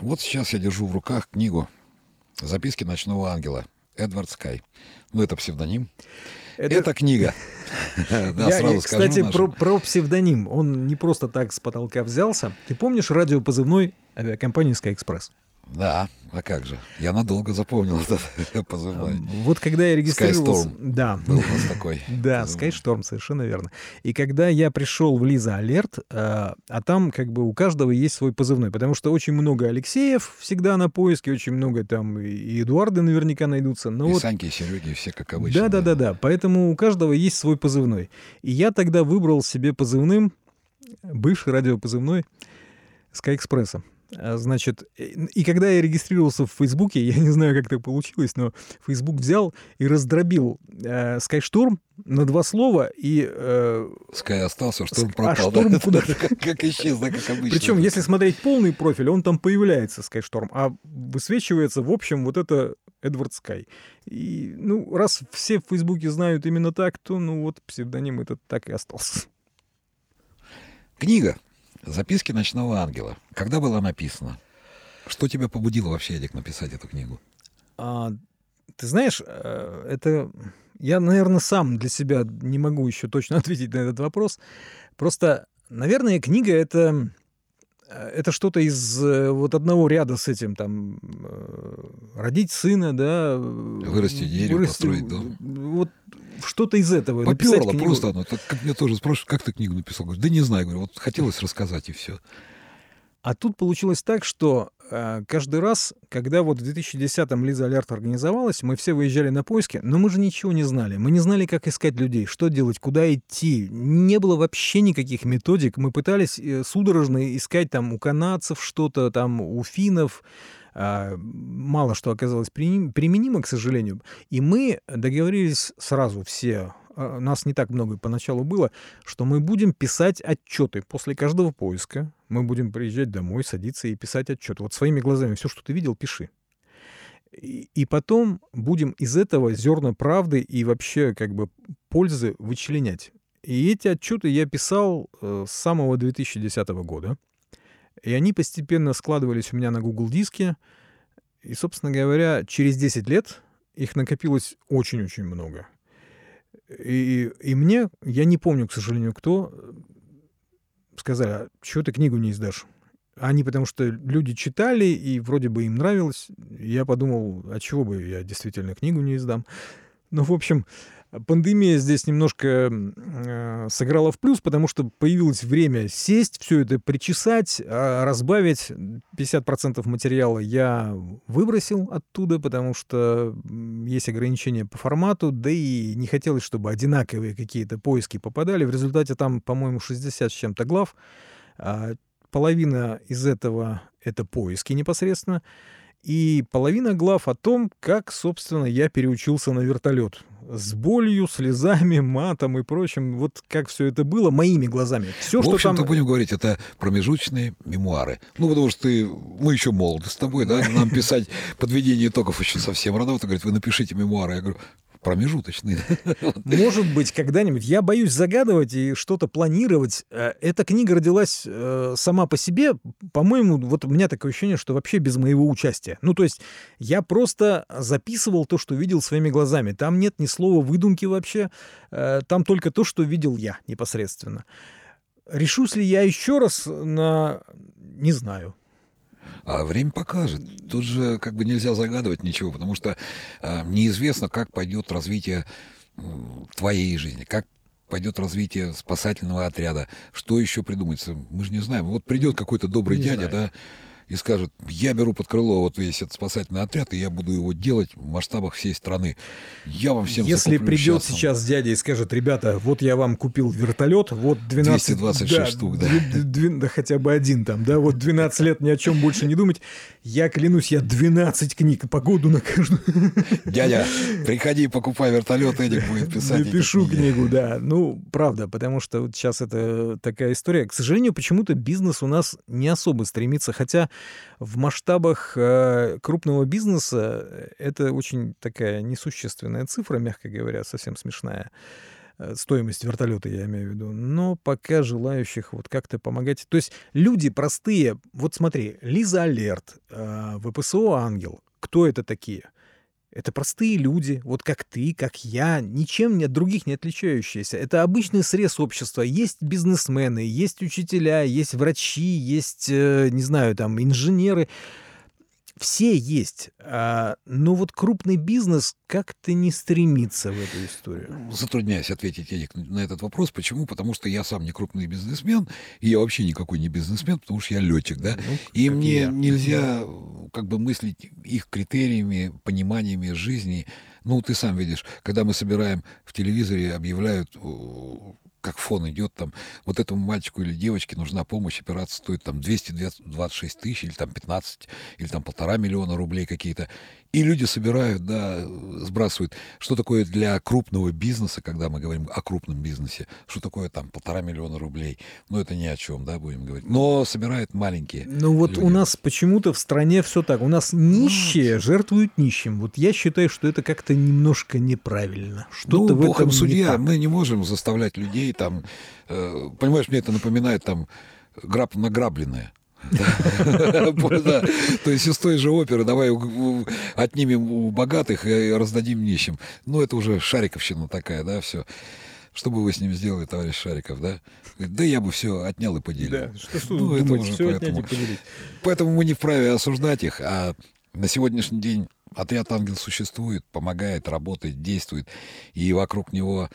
S2: Вот сейчас я держу в руках книгу «Записки ночного ангела» Эдвард Скай. Ну, это псевдоним. Это, это книга. [LAUGHS]
S1: Да, сразу скажу. Кстати, про, про псевдоним. Он не просто так с потолка взялся. Ты помнишь радиопозывной авиакомпании Express?
S2: Да, а как же? Я надолго запомнил этот [LAUGHS] позывной.
S1: Вот когда я регистрировался...
S2: Skystorm. Да. Был у нас такой. [LAUGHS]
S1: Да, Skystorm, совершенно верно. И когда я пришел в Лиза Алерт, а, а там как бы у каждого есть свой позывной, потому что очень много Алексеев всегда на поиске, очень много там и Эдуарды наверняка найдутся. Но
S2: и
S1: вот...
S2: Саньки, и Сереги, все как обычно.
S1: Да-да-да, поэтому у каждого есть свой позывной. И я тогда выбрал себе позывным, бывший радиопозывной Sky Express. А, значит, и когда я регистрировался в Фейсбуке, я не знаю, как так получилось, но Фейсбук взял и раздробил э, Skystorm на два слова, и... Э,
S2: Sky остался, Шторм а пропал. А Шторм
S1: да? куда-то... [LAUGHS]
S2: как, как исчез, да, как обычно.
S1: Причем, если смотреть полный профиль, он там появляется, Skystorm, а высвечивается, в общем, вот это Эдвард Скай. И, ну, раз все в Фейсбуке знают именно так, то, ну, вот псевдоним этот так и остался.
S2: Книга Записки ночного ангела. Когда была написана? Что тебя побудило вообще, Эдик, написать эту книгу?
S1: А, ты знаешь, э, это я, наверное, сам для себя не могу еще точно [LAUGHS] ответить на этот вопрос. Просто, наверное, книга это это что-то из э, вот одного ряда с этим, там, родить сына, да.
S2: Вырасти дерево, вырасти, построить дом.
S1: Вот что-то из этого.
S2: Поперло просто оно. Так, как меня тоже спрашивают, как ты книгу написал? Говорю, да не знаю, говорю, вот хотелось рассказать и все.
S1: А тут получилось так, что э, каждый раз, когда вот в 2010-м Лиза Алерт организовалась, мы все выезжали на поиски, но мы же ничего не знали. Мы не знали, как искать людей, что делать, куда идти. Не было вообще никаких методик. Мы пытались э, судорожно искать там у канадцев что-то, там у финнов, а, мало что оказалось применимо, к сожалению. И мы договорились сразу все, а, нас не так много поначалу было, что мы будем писать отчеты после каждого поиска. Мы будем приезжать домой, садиться и писать отчет. Вот своими глазами все, что ты видел, пиши. И, потом будем из этого зерна правды и вообще как бы пользы вычленять. И эти отчеты я писал э, с самого 2010 года. И они постепенно складывались у меня на Google диске. И, собственно говоря, через 10 лет их накопилось очень-очень много. И, и мне, я не помню, к сожалению, кто, сказали, а чего ты книгу не издашь? Они потому что люди читали, и вроде бы им нравилось. Я подумал, а чего бы я действительно книгу не издам? Ну, в общем, Пандемия здесь немножко э, сыграла в плюс, потому что появилось время сесть, все это причесать, э, разбавить. 50% материала я выбросил оттуда, потому что есть ограничения по формату, да и не хотелось, чтобы одинаковые какие-то поиски попадали. В результате там, по-моему, 60 с чем-то глав. А половина из этого — это поиски непосредственно. И половина глав о том, как, собственно, я переучился на вертолет с болью, слезами, [LAUGHS] матом и прочим. Вот как все это было моими глазами. Все,
S2: в общем-то,
S1: там...
S2: будем говорить, это промежуточные мемуары. Ну, потому что ты, мы еще молоды с тобой, да, нам писать подведение итогов еще совсем рано. Ты говорит, вы напишите мемуары. Я говорю, промежуточный. [LAUGHS]
S1: Может быть, когда-нибудь. Я боюсь загадывать и что-то планировать. Э, эта книга родилась э, сама по себе. По-моему, вот у меня такое ощущение, что вообще без моего участия. Ну, то есть я просто записывал то, что видел своими глазами. Там нет ни слова выдумки вообще. Э, там только то, что видел я непосредственно. Решусь ли я еще раз на... Не знаю.
S2: А время покажет. Тут же как бы нельзя загадывать ничего, потому что э, неизвестно, как пойдет развитие э, твоей жизни, как пойдет развитие спасательного отряда, что еще придумается. Мы же не знаем. Вот придет какой-то добрый не дядя, знаю. да, и скажет, я беру под крыло вот весь этот спасательный отряд, и я буду его делать в масштабах всей страны. Я вам всем
S1: Если придет счастным. сейчас дядя и скажет, ребята, вот я вам купил вертолет, вот 12...
S2: 226 да, штук, да.
S1: 2, да хотя бы один там, да, вот 12 лет ни о чем больше не думать. Я клянусь, я 12 книг по году на каждую.
S2: Дядя, приходи, покупай вертолет, Эдик будет [LAUGHS] писать.
S1: Пишу книгу, да. Ну, правда, потому что вот сейчас это такая история. К сожалению, почему-то бизнес у нас не особо стремится, хотя в масштабах э, крупного бизнеса это очень такая несущественная цифра, мягко говоря, совсем смешная. Э, стоимость вертолета, я имею в виду. Но пока желающих вот как-то помогать. То есть люди простые, вот смотри, Лиза Алерт, э, ВПСО Ангел, кто это такие? Это простые люди, вот как ты, как я, ничем от других не отличающиеся. Это обычный срез общества. Есть бизнесмены, есть учителя, есть врачи, есть, э, не знаю, там, инженеры все есть, а, но вот крупный бизнес как-то не стремится в эту историю.
S2: Затрудняюсь ответить Эдик, на этот вопрос. Почему? Потому что я сам не крупный бизнесмен, и я вообще никакой не бизнесмен, потому что я летчик, да. Ну, и мне я. нельзя как бы мыслить их критериями, пониманиями жизни. Ну, ты сам видишь, когда мы собираем в телевизоре, объявляют как фон идет там, вот этому мальчику или девочке нужна помощь, операция стоит там 226 тысяч или там 15 или там полтора миллиона рублей какие-то. И люди собирают, да, сбрасывают. Что такое для крупного бизнеса, когда мы говорим о крупном бизнесе, что такое там полтора миллиона рублей? Ну, это ни о чем, да, будем говорить. Но собирают маленькие.
S1: Ну, вот люди. у нас почему-то в стране все так. У нас нищие жертвуют нищим. Вот я считаю, что это как-то немножко неправильно. Что-то
S2: ну, в этом судья, не мы не можем заставлять людей там... Э, понимаешь, мне это напоминает там граб награбленное. [LAUGHS] То есть из той же оперы давай отнимем у богатых и раздадим нищим. Ну, это уже шариковщина такая, да, все. Что бы вы с ним сделали, товарищ Шариков, да? Да я бы все отнял и поделил. Да,
S1: что, что ну, это уже все поэтому, и поделить.
S2: Поэтому мы не вправе осуждать их, а на сегодняшний день отряд «Ангел» существует, помогает, работает, действует, и вокруг него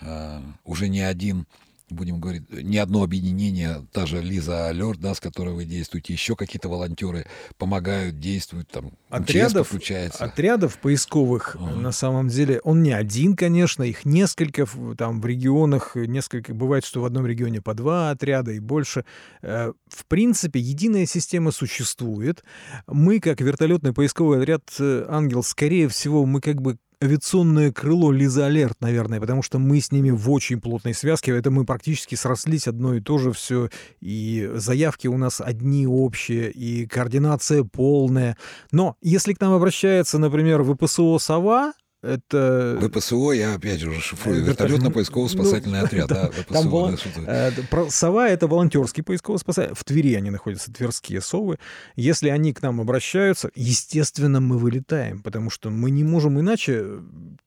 S2: э, уже не один будем говорить, не одно объединение, та же Лиза Алерт, да, с которой вы действуете, еще какие-то волонтеры помогают, действуют, там,
S1: отрядов, отрядов поисковых, uh-huh. на самом деле, он не один, конечно, их несколько, там, в регионах, несколько, бывает, что в одном регионе по два отряда и больше. Э, в принципе, единая система существует. Мы, как вертолетный поисковый отряд э, «Ангел», скорее всего, мы как бы авиационное крыло Лиза Алерт, наверное, потому что мы с ними в очень плотной связке. Это мы практически срослись одно и то же все. И заявки у нас одни общие, и координация полная. Но если к нам обращается, например, ВПСО «Сова», это...
S2: ВПСО, я опять же шифрую, вертолетно-поисково-спасательный ну, [LAUGHS] отряд. Да, ВПСО,
S1: там вол... да, э, Сова — это волонтерский поисково-спасательный. В Твери они находятся, тверские совы. Если они к нам обращаются, естественно, мы вылетаем, потому что мы не можем иначе.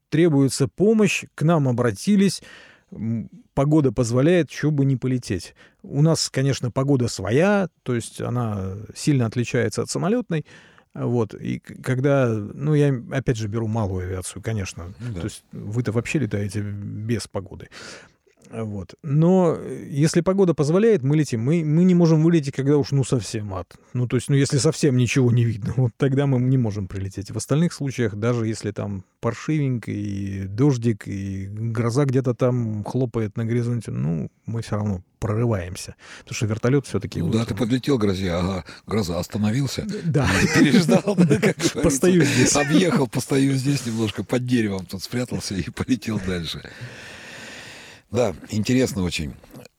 S1: Требуется помощь, к нам обратились, погода позволяет, что бы не полететь. У нас, конечно, погода своя, то есть она сильно отличается от самолетной, вот, и когда, ну, я опять же беру малую авиацию, конечно. Да. То есть вы-то вообще летаете без погоды. Вот. Но если погода позволяет, мы летим. Мы, мы не можем вылететь, когда уж ну совсем ад. Ну, то есть, ну, если совсем ничего не видно, [LAUGHS] вот тогда мы не можем прилететь. В остальных случаях, даже если там паршивенько и дождик, и гроза где-то там хлопает на горизонте, ну, мы все равно прорываемся. Потому что вертолет все-таки...
S2: Ну вот, да, ты подлетел грозе, ага, гроза остановился.
S1: Да. [LAUGHS]
S2: Переждал, [LAUGHS]
S1: Постою здесь.
S2: Объехал, постою здесь немножко под деревом, тут спрятался и полетел дальше. Да, интересно очень.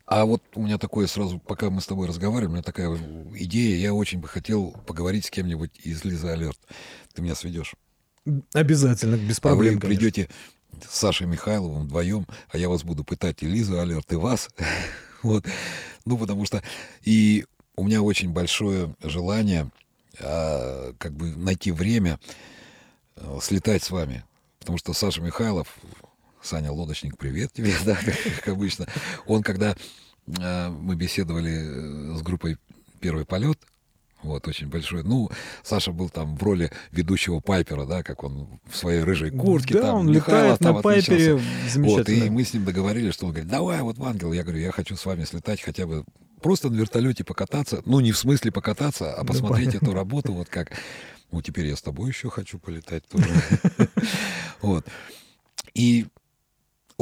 S2: А вот у меня такое сразу, пока мы с тобой разговариваем, у меня такая идея, я очень бы хотел поговорить с кем-нибудь из Лиза Алерт. Ты меня сведешь?
S1: Обязательно, без проблем.
S2: А вы придете с Сашей Михайловым вдвоем, а я вас буду пытать и Лизу Алерт, и вас. [LAUGHS] вот. Ну, потому что и у меня очень большое желание а, как бы найти время а, слетать с вами. Потому что Саша Михайлов Саня Лодочник, привет тебе, [LAUGHS] да, как обычно. Он, когда э, мы беседовали э, с группой «Первый полет», вот, очень большой. Ну, Саша был там в роли ведущего Пайпера, да, как он в своей рыжей куртке.
S1: Да,
S2: там,
S1: он Михайлов, летает там на Пайпере замечательно.
S2: Вот, и мы с ним договорились, что он говорит, давай вот в Ангел. Я говорю, я хочу с вами слетать хотя бы просто на вертолете покататься. Ну, не в смысле покататься, а посмотреть эту работу, вот как... Ну, теперь я с тобой еще хочу полетать тоже. [LAUGHS] Вот. И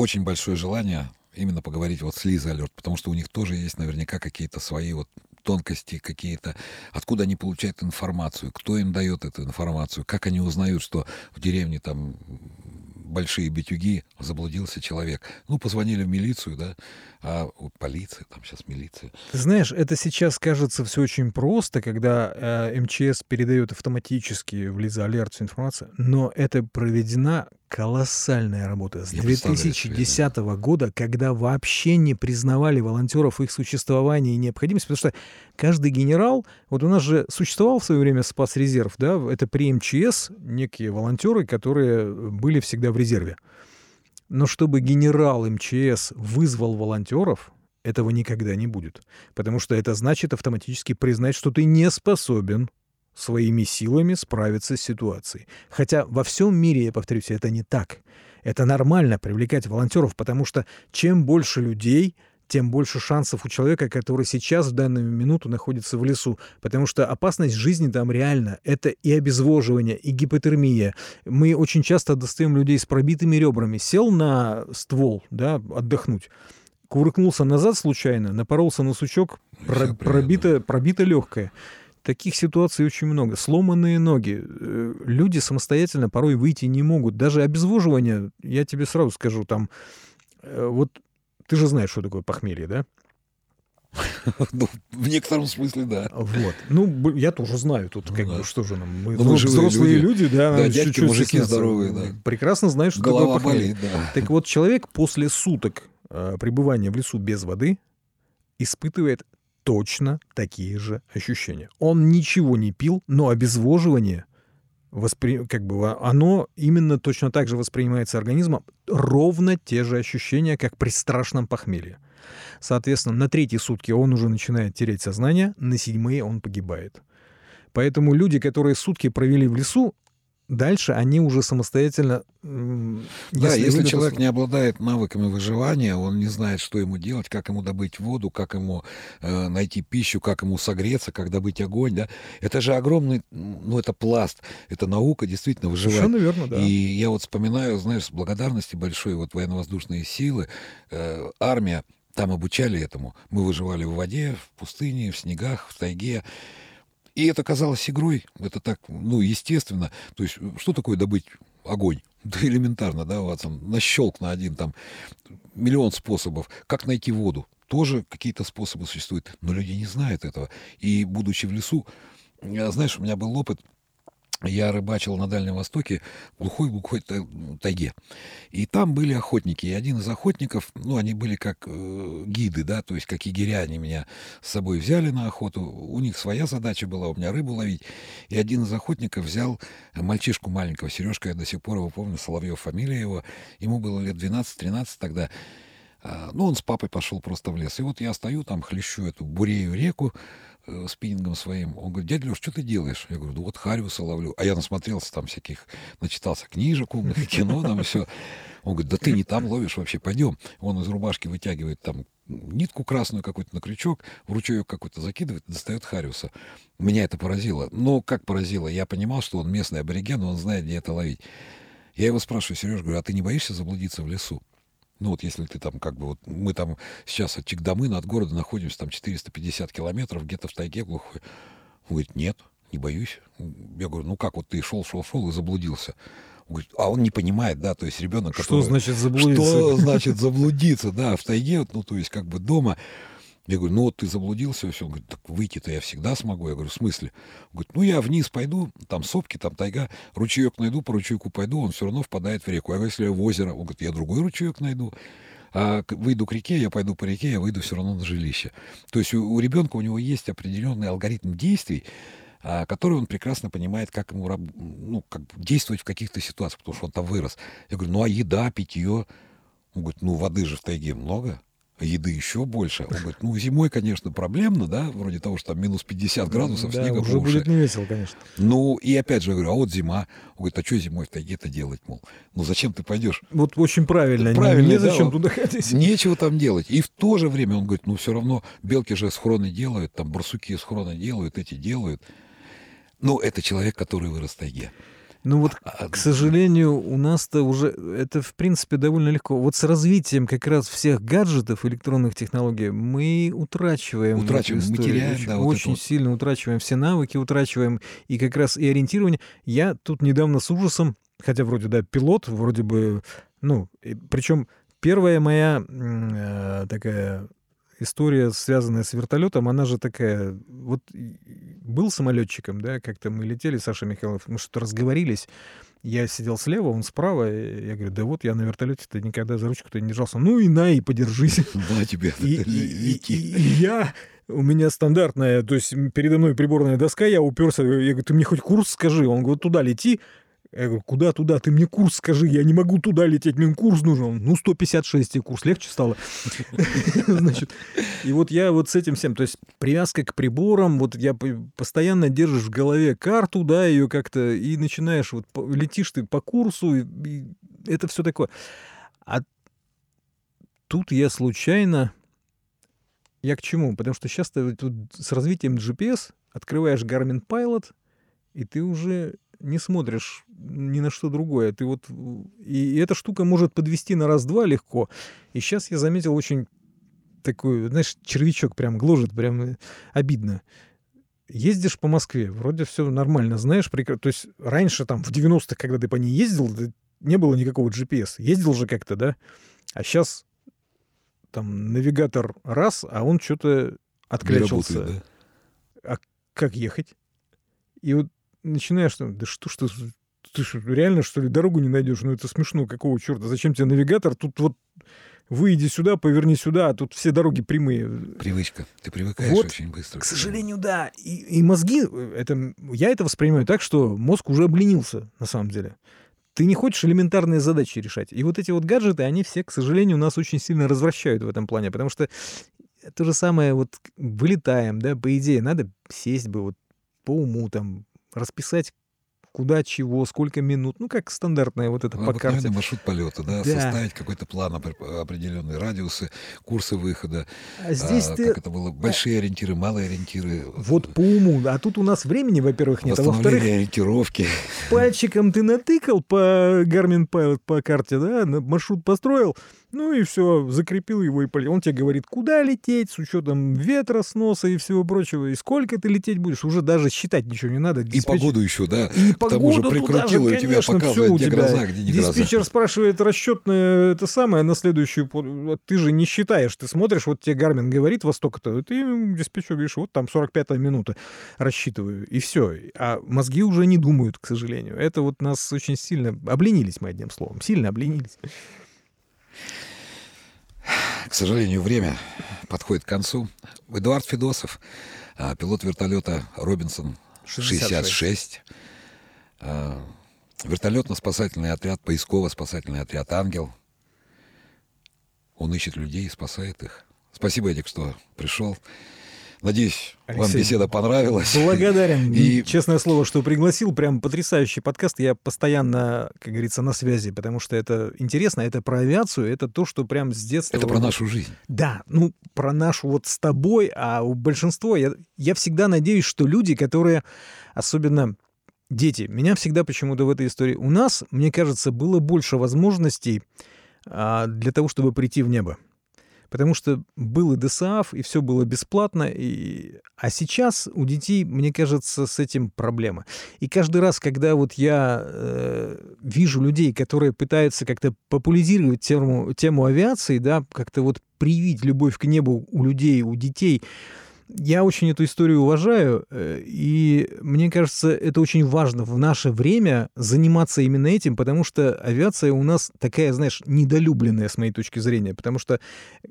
S2: очень большое желание именно поговорить вот с Лизой Алерт, потому что у них тоже есть наверняка какие-то свои вот тонкости какие-то, откуда они получают информацию, кто им дает эту информацию, как они узнают, что в деревне там большие битюги, заблудился человек. Ну, позвонили в милицию, да, а полиция, там сейчас милиция.
S1: Ты знаешь, это сейчас кажется все очень просто, когда э, МЧС передает автоматически в Лиза Алерт всю информацию, но это проведена колоссальная работа с Я 2010 года, когда вообще не признавали волонтеров их существование и необходимость, потому что каждый генерал, вот у нас же существовал в свое время спас-резерв, да, это при МЧС некие волонтеры, которые были всегда в резерве. Но чтобы генерал МЧС вызвал волонтеров, этого никогда не будет. Потому что это значит автоматически признать, что ты не способен своими силами справиться с ситуацией. Хотя во всем мире, я повторюсь, это не так. Это нормально привлекать волонтеров, потому что чем больше людей, тем больше шансов у человека, который сейчас в данную минуту находится в лесу. Потому что опасность жизни там реально. Это и обезвоживание, и гипотермия. Мы очень часто достаем людей с пробитыми ребрами. Сел на ствол, да, отдохнуть. Кувыркнулся назад случайно, напоролся на сучок, про, пробито, пробито легкое. Таких ситуаций очень много. Сломанные ноги. Э, люди самостоятельно порой выйти не могут. Даже обезвоживание, я тебе сразу скажу, там, э, вот ты же знаешь, что такое похмелье, да? [LAUGHS]
S2: Ну, в некотором смысле, да.
S1: Вот. Ну, я тоже знаю тут, ну, как бы, что же нам. Мы, ну, взрослые люди, да,
S2: да дядьки, мужики здоровые, да.
S1: Прекрасно знаешь, что
S2: Голова такое похмелье.
S1: Так вот, человек после суток э, пребывания в лесу без воды испытывает точно такие же ощущения. Он ничего не пил, но обезвоживание воспри... как бы оно именно точно так же воспринимается организмом, ровно те же ощущения, как при страшном похмелье. Соответственно, на третьи сутки он уже начинает терять сознание, на седьмые он погибает. Поэтому люди, которые сутки провели в лесу, Дальше они уже самостоятельно...
S2: Да, если, если человек не обладает навыками выживания, он не знает, что ему делать, как ему добыть воду, как ему э, найти пищу, как ему согреться, как добыть огонь, да, это же огромный, ну, это пласт, это наука действительно выживать.
S1: Совершенно верно, да.
S2: И я вот вспоминаю, знаешь, с благодарности большой, вот военно-воздушные силы, э, армия, там обучали этому. Мы выживали в воде, в пустыне, в снегах, в тайге. И это казалось игрой, это так, ну, естественно. То есть, что такое добыть огонь? [LAUGHS] Да элементарно, да, вот там, на щелк на один, там, миллион способов. Как найти воду? Тоже какие-то способы существуют, но люди не знают этого. И, будучи в лесу, знаешь, у меня был опыт, я рыбачил на Дальнем Востоке, глухой-глухой тайге. И там были охотники. И один из охотников, ну, они были как э, гиды, да, то есть как егеря, они меня с собой взяли на охоту. У них своя задача была, у меня рыбу ловить. И один из охотников взял мальчишку маленького, Сережка, я до сих пор его помню, Соловьев фамилия его. Ему было лет 12-13 тогда. А, ну, он с папой пошел просто в лес. И вот я стою там, хлещу эту бурею реку, э, спиннингом своим. Он говорит, дядя Леш, что ты делаешь? Я говорю, ну вот Хариуса ловлю. А я насмотрелся там всяких, начитался книжек умных, [LAUGHS] кино там все. Он говорит, да ты не там ловишь вообще, пойдем. Он из рубашки вытягивает там нитку красную какую-то на крючок, в ручеек какой-то закидывает, достает Хариуса. Меня это поразило. Но как поразило? Я понимал, что он местный абориген, он знает, где это ловить. Я его спрашиваю, Сереж, говорю, а ты не боишься заблудиться в лесу? Ну вот если ты там как бы вот мы там сейчас от Чикдамына от города находимся там 450 километров где-то в тайге глухой. Он говорит, нет, не боюсь. Я говорю, ну как вот ты шел, шел, шел и заблудился. Он говорит, а он не понимает, да, то есть ребенок,
S1: Что который, значит заблудиться?
S2: Что значит заблудиться, да, в тайге, ну то есть как бы дома. Я говорю, ну вот ты заблудился, все. Он говорит, так выйти-то я всегда смогу. Я говорю, в смысле? Он говорит, ну я вниз пойду, там сопки, там тайга, ручеек найду, по ручейку пойду, он все равно впадает в реку. А если я в озеро? Он говорит, я другой ручеек найду. А выйду к реке, я пойду по реке, я выйду все равно на жилище. То есть у, у ребенка у него есть определенный алгоритм действий, а, который он прекрасно понимает, как ему ну, как действовать в каких-то ситуациях, потому что он там вырос. Я говорю, ну а еда, питье? Он говорит, ну воды же в тайге много еды еще больше. Он говорит, ну, зимой, конечно, проблемно, да, вроде того, что там минус 50 градусов, да, снега
S1: уже
S2: по
S1: будет не весело, конечно.
S2: Ну, и опять же, я говорю, а вот зима. Он говорит, а что зимой в тайге-то делать, мол? Ну, зачем ты пойдешь?
S1: Вот очень правильно. Правильно, не, зачем да, туда ходить.
S2: Нечего там делать. И в то же время он говорит, ну, все равно белки же схроны делают, там барсуки схроны делают, эти делают. Ну, это человек, который вырос в тайге.
S1: Ну вот, а, к сожалению, у нас-то уже это, в принципе, довольно легко. Вот с развитием как раз всех гаджетов, электронных технологий, мы утрачиваем.
S2: Утрачиваем, мы теряем,
S1: очень,
S2: да,
S1: вот очень сильно утрачиваем все навыки, утрачиваем и как раз и ориентирование. Я тут недавно с ужасом, хотя вроде, да, пилот, вроде бы, ну, причем первая моя э, такая история, связанная с вертолетом, она же такая... Вот был самолетчиком, да, как-то мы летели, Саша Михайлов, мы что-то разговорились, я сидел слева, он справа, я говорю, да вот я на вертолете-то никогда за ручку-то не держался. Ну и на, и подержись.
S2: Да, тебе
S1: и, и, и, и я у меня стандартная, то есть передо мной приборная доска, я уперся, я говорю, ты мне хоть курс скажи. Он говорит, туда лети. Я говорю, куда туда? Ты мне курс скажи, я не могу туда лететь, мне курс нужен. Ну, 156 и курс, легче стало. [LAUGHS] Значит, и вот я вот с этим всем, то есть привязка к приборам, вот я постоянно держишь в голове карту, да, ее как-то, и начинаешь, вот летишь ты по курсу, и это все такое. А тут я случайно, я к чему? Потому что сейчас ты с развитием GPS открываешь Garmin Pilot, и ты уже не смотришь ни на что другое. Ты вот... И эта штука может подвести на раз-два легко. И сейчас я заметил очень такой, знаешь, червячок прям гложет, прям обидно. Ездишь по Москве, вроде все нормально, знаешь, прекра... то есть раньше там в 90-х, когда ты по ней ездил, не было никакого GPS. Ездил же как-то, да? А сейчас там навигатор раз, а он что-то отклячился. Работает, да? А как ехать? И вот начинаешь, да что ты, ты что, реально, что ли, дорогу не найдешь? Ну, это смешно, какого черта? Зачем тебе навигатор? Тут вот выйди сюда, поверни сюда, а тут все дороги прямые.
S2: Привычка. Ты привыкаешь вот, очень быстро.
S1: К сожалению, да. И, и мозги, это, я это воспринимаю так, что мозг уже обленился, на самом деле. Ты не хочешь элементарные задачи решать. И вот эти вот гаджеты, они все, к сожалению, нас очень сильно развращают в этом плане, потому что то же самое, вот вылетаем, да, по идее, надо сесть бы вот по уму, там, расписать куда, чего, сколько минут, ну, как стандартная вот это по карте.
S2: маршрут полета, да? да, составить какой-то план, определенные радиусы, курсы выхода. А здесь а, ты... Как это было? Большие ориентиры, малые ориентиры.
S1: Вот по уму. А тут у нас времени, во-первых, нет. А во-вторых,
S2: ориентировки.
S1: Пальчиком ты натыкал по Garmin Pilot по карте, да, маршрут построил, ну и все, закрепил его и полетел. Он тебе говорит, куда лететь, с учетом ветра, сноса и всего прочего, и сколько ты лететь будешь. Уже даже считать ничего не надо.
S2: Диспетчер... И погоду еще, да?
S1: И К тому же прикрутил, же, и тебя показывает, где тебя. гроза, где не Диспетчер гроза. спрашивает расчетное это самое на следующую... Ты же не считаешь, ты смотришь, вот тебе Гармин говорит во столько-то, ты диспетчер говоришь, вот там 45-я минута, рассчитываю, и все. А мозги уже не думают, к сожалению. Это вот нас очень сильно... Обленились мы, одним словом, сильно обленились.
S2: К сожалению, время подходит к концу. Эдуард Федосов, а, пилот вертолета Робинсон 66. 66. Вертолетно-спасательный отряд, поисково-спасательный отряд «Ангел». Он ищет людей и спасает их. Спасибо, Эдик, что пришел. Надеюсь, Алексей, вам беседа понравилась.
S1: Благодарен. [LAUGHS] И... Честное слово, что пригласил. Прям потрясающий подкаст. Я постоянно, как говорится, на связи, потому что это интересно. Это про авиацию, это то, что прям с детства...
S2: Это про нашу жизнь.
S1: Да, ну, про нашу вот с тобой, а у большинства... Я, я всегда надеюсь, что люди, которые, особенно дети, меня всегда почему-то в этой истории... У нас, мне кажется, было больше возможностей а, для того, чтобы прийти в небо потому что был и ДСАФ, и все было бесплатно. И... А сейчас у детей, мне кажется, с этим проблема. И каждый раз, когда вот я э, вижу людей, которые пытаются как-то популяризировать тему, тему авиации, да, как-то вот привить любовь к небу у людей, у детей, я очень эту историю уважаю, э, и мне кажется, это очень важно в наше время заниматься именно этим, потому что авиация у нас такая, знаешь, недолюбленная с моей точки зрения, потому что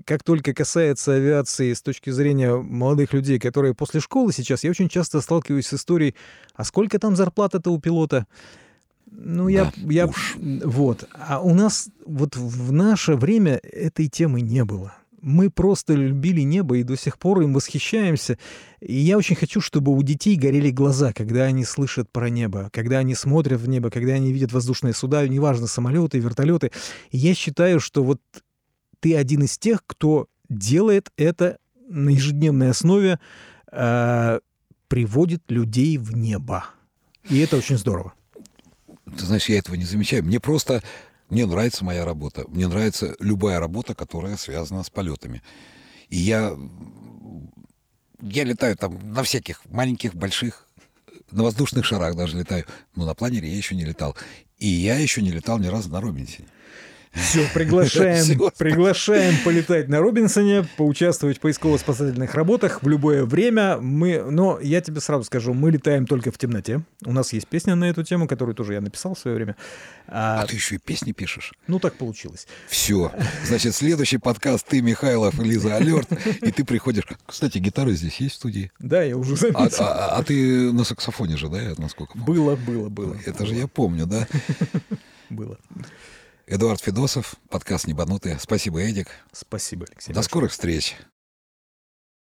S1: как только касается авиации с точки зрения молодых людей, которые после школы сейчас, я очень часто сталкиваюсь с историей, а сколько там зарплата-то у пилота? Ну, я, да, я, уж. вот. А у нас вот в наше время этой темы не было мы просто любили небо и до сих пор им восхищаемся. И я очень хочу, чтобы у детей горели глаза, когда они слышат про небо, когда они смотрят в небо, когда они видят воздушные суда, неважно, самолеты, вертолеты. И я считаю, что вот ты один из тех, кто делает это на ежедневной основе, э, приводит людей в небо. И это очень здорово.
S2: Ты знаешь, я этого не замечаю. Мне просто... Мне нравится моя работа. Мне нравится любая работа, которая связана с полетами. И я... Я летаю там на всяких маленьких, больших, на воздушных шарах даже летаю. Но на планере я еще не летал. И я еще не летал ни разу на Робинсе.
S1: Все, приглашаем,
S2: Всё.
S1: приглашаем полетать на Робинсоне, поучаствовать в поисково-спасательных работах в любое время. Мы, но я тебе сразу скажу, мы летаем только в темноте. У нас есть песня на эту тему, которую тоже я написал в свое время. А,
S2: А ты еще и песни пишешь.
S1: ну, так получилось.
S2: Все. Значит, следующий подкаст ты, Михайлов, Лиза Алерт, и ты приходишь. Кстати, гитара здесь есть в студии.
S1: Да, я уже
S2: А,
S1: заметил.
S2: а- а ты на саксофоне же, да, насколько помню?
S1: Было, было, было.
S2: Это же я помню, да?
S1: Было.
S2: Эдуард Федосов, подкаст «Небанутые». Спасибо, Эдик.
S1: Спасибо, Алексей.
S2: До скорых встреч.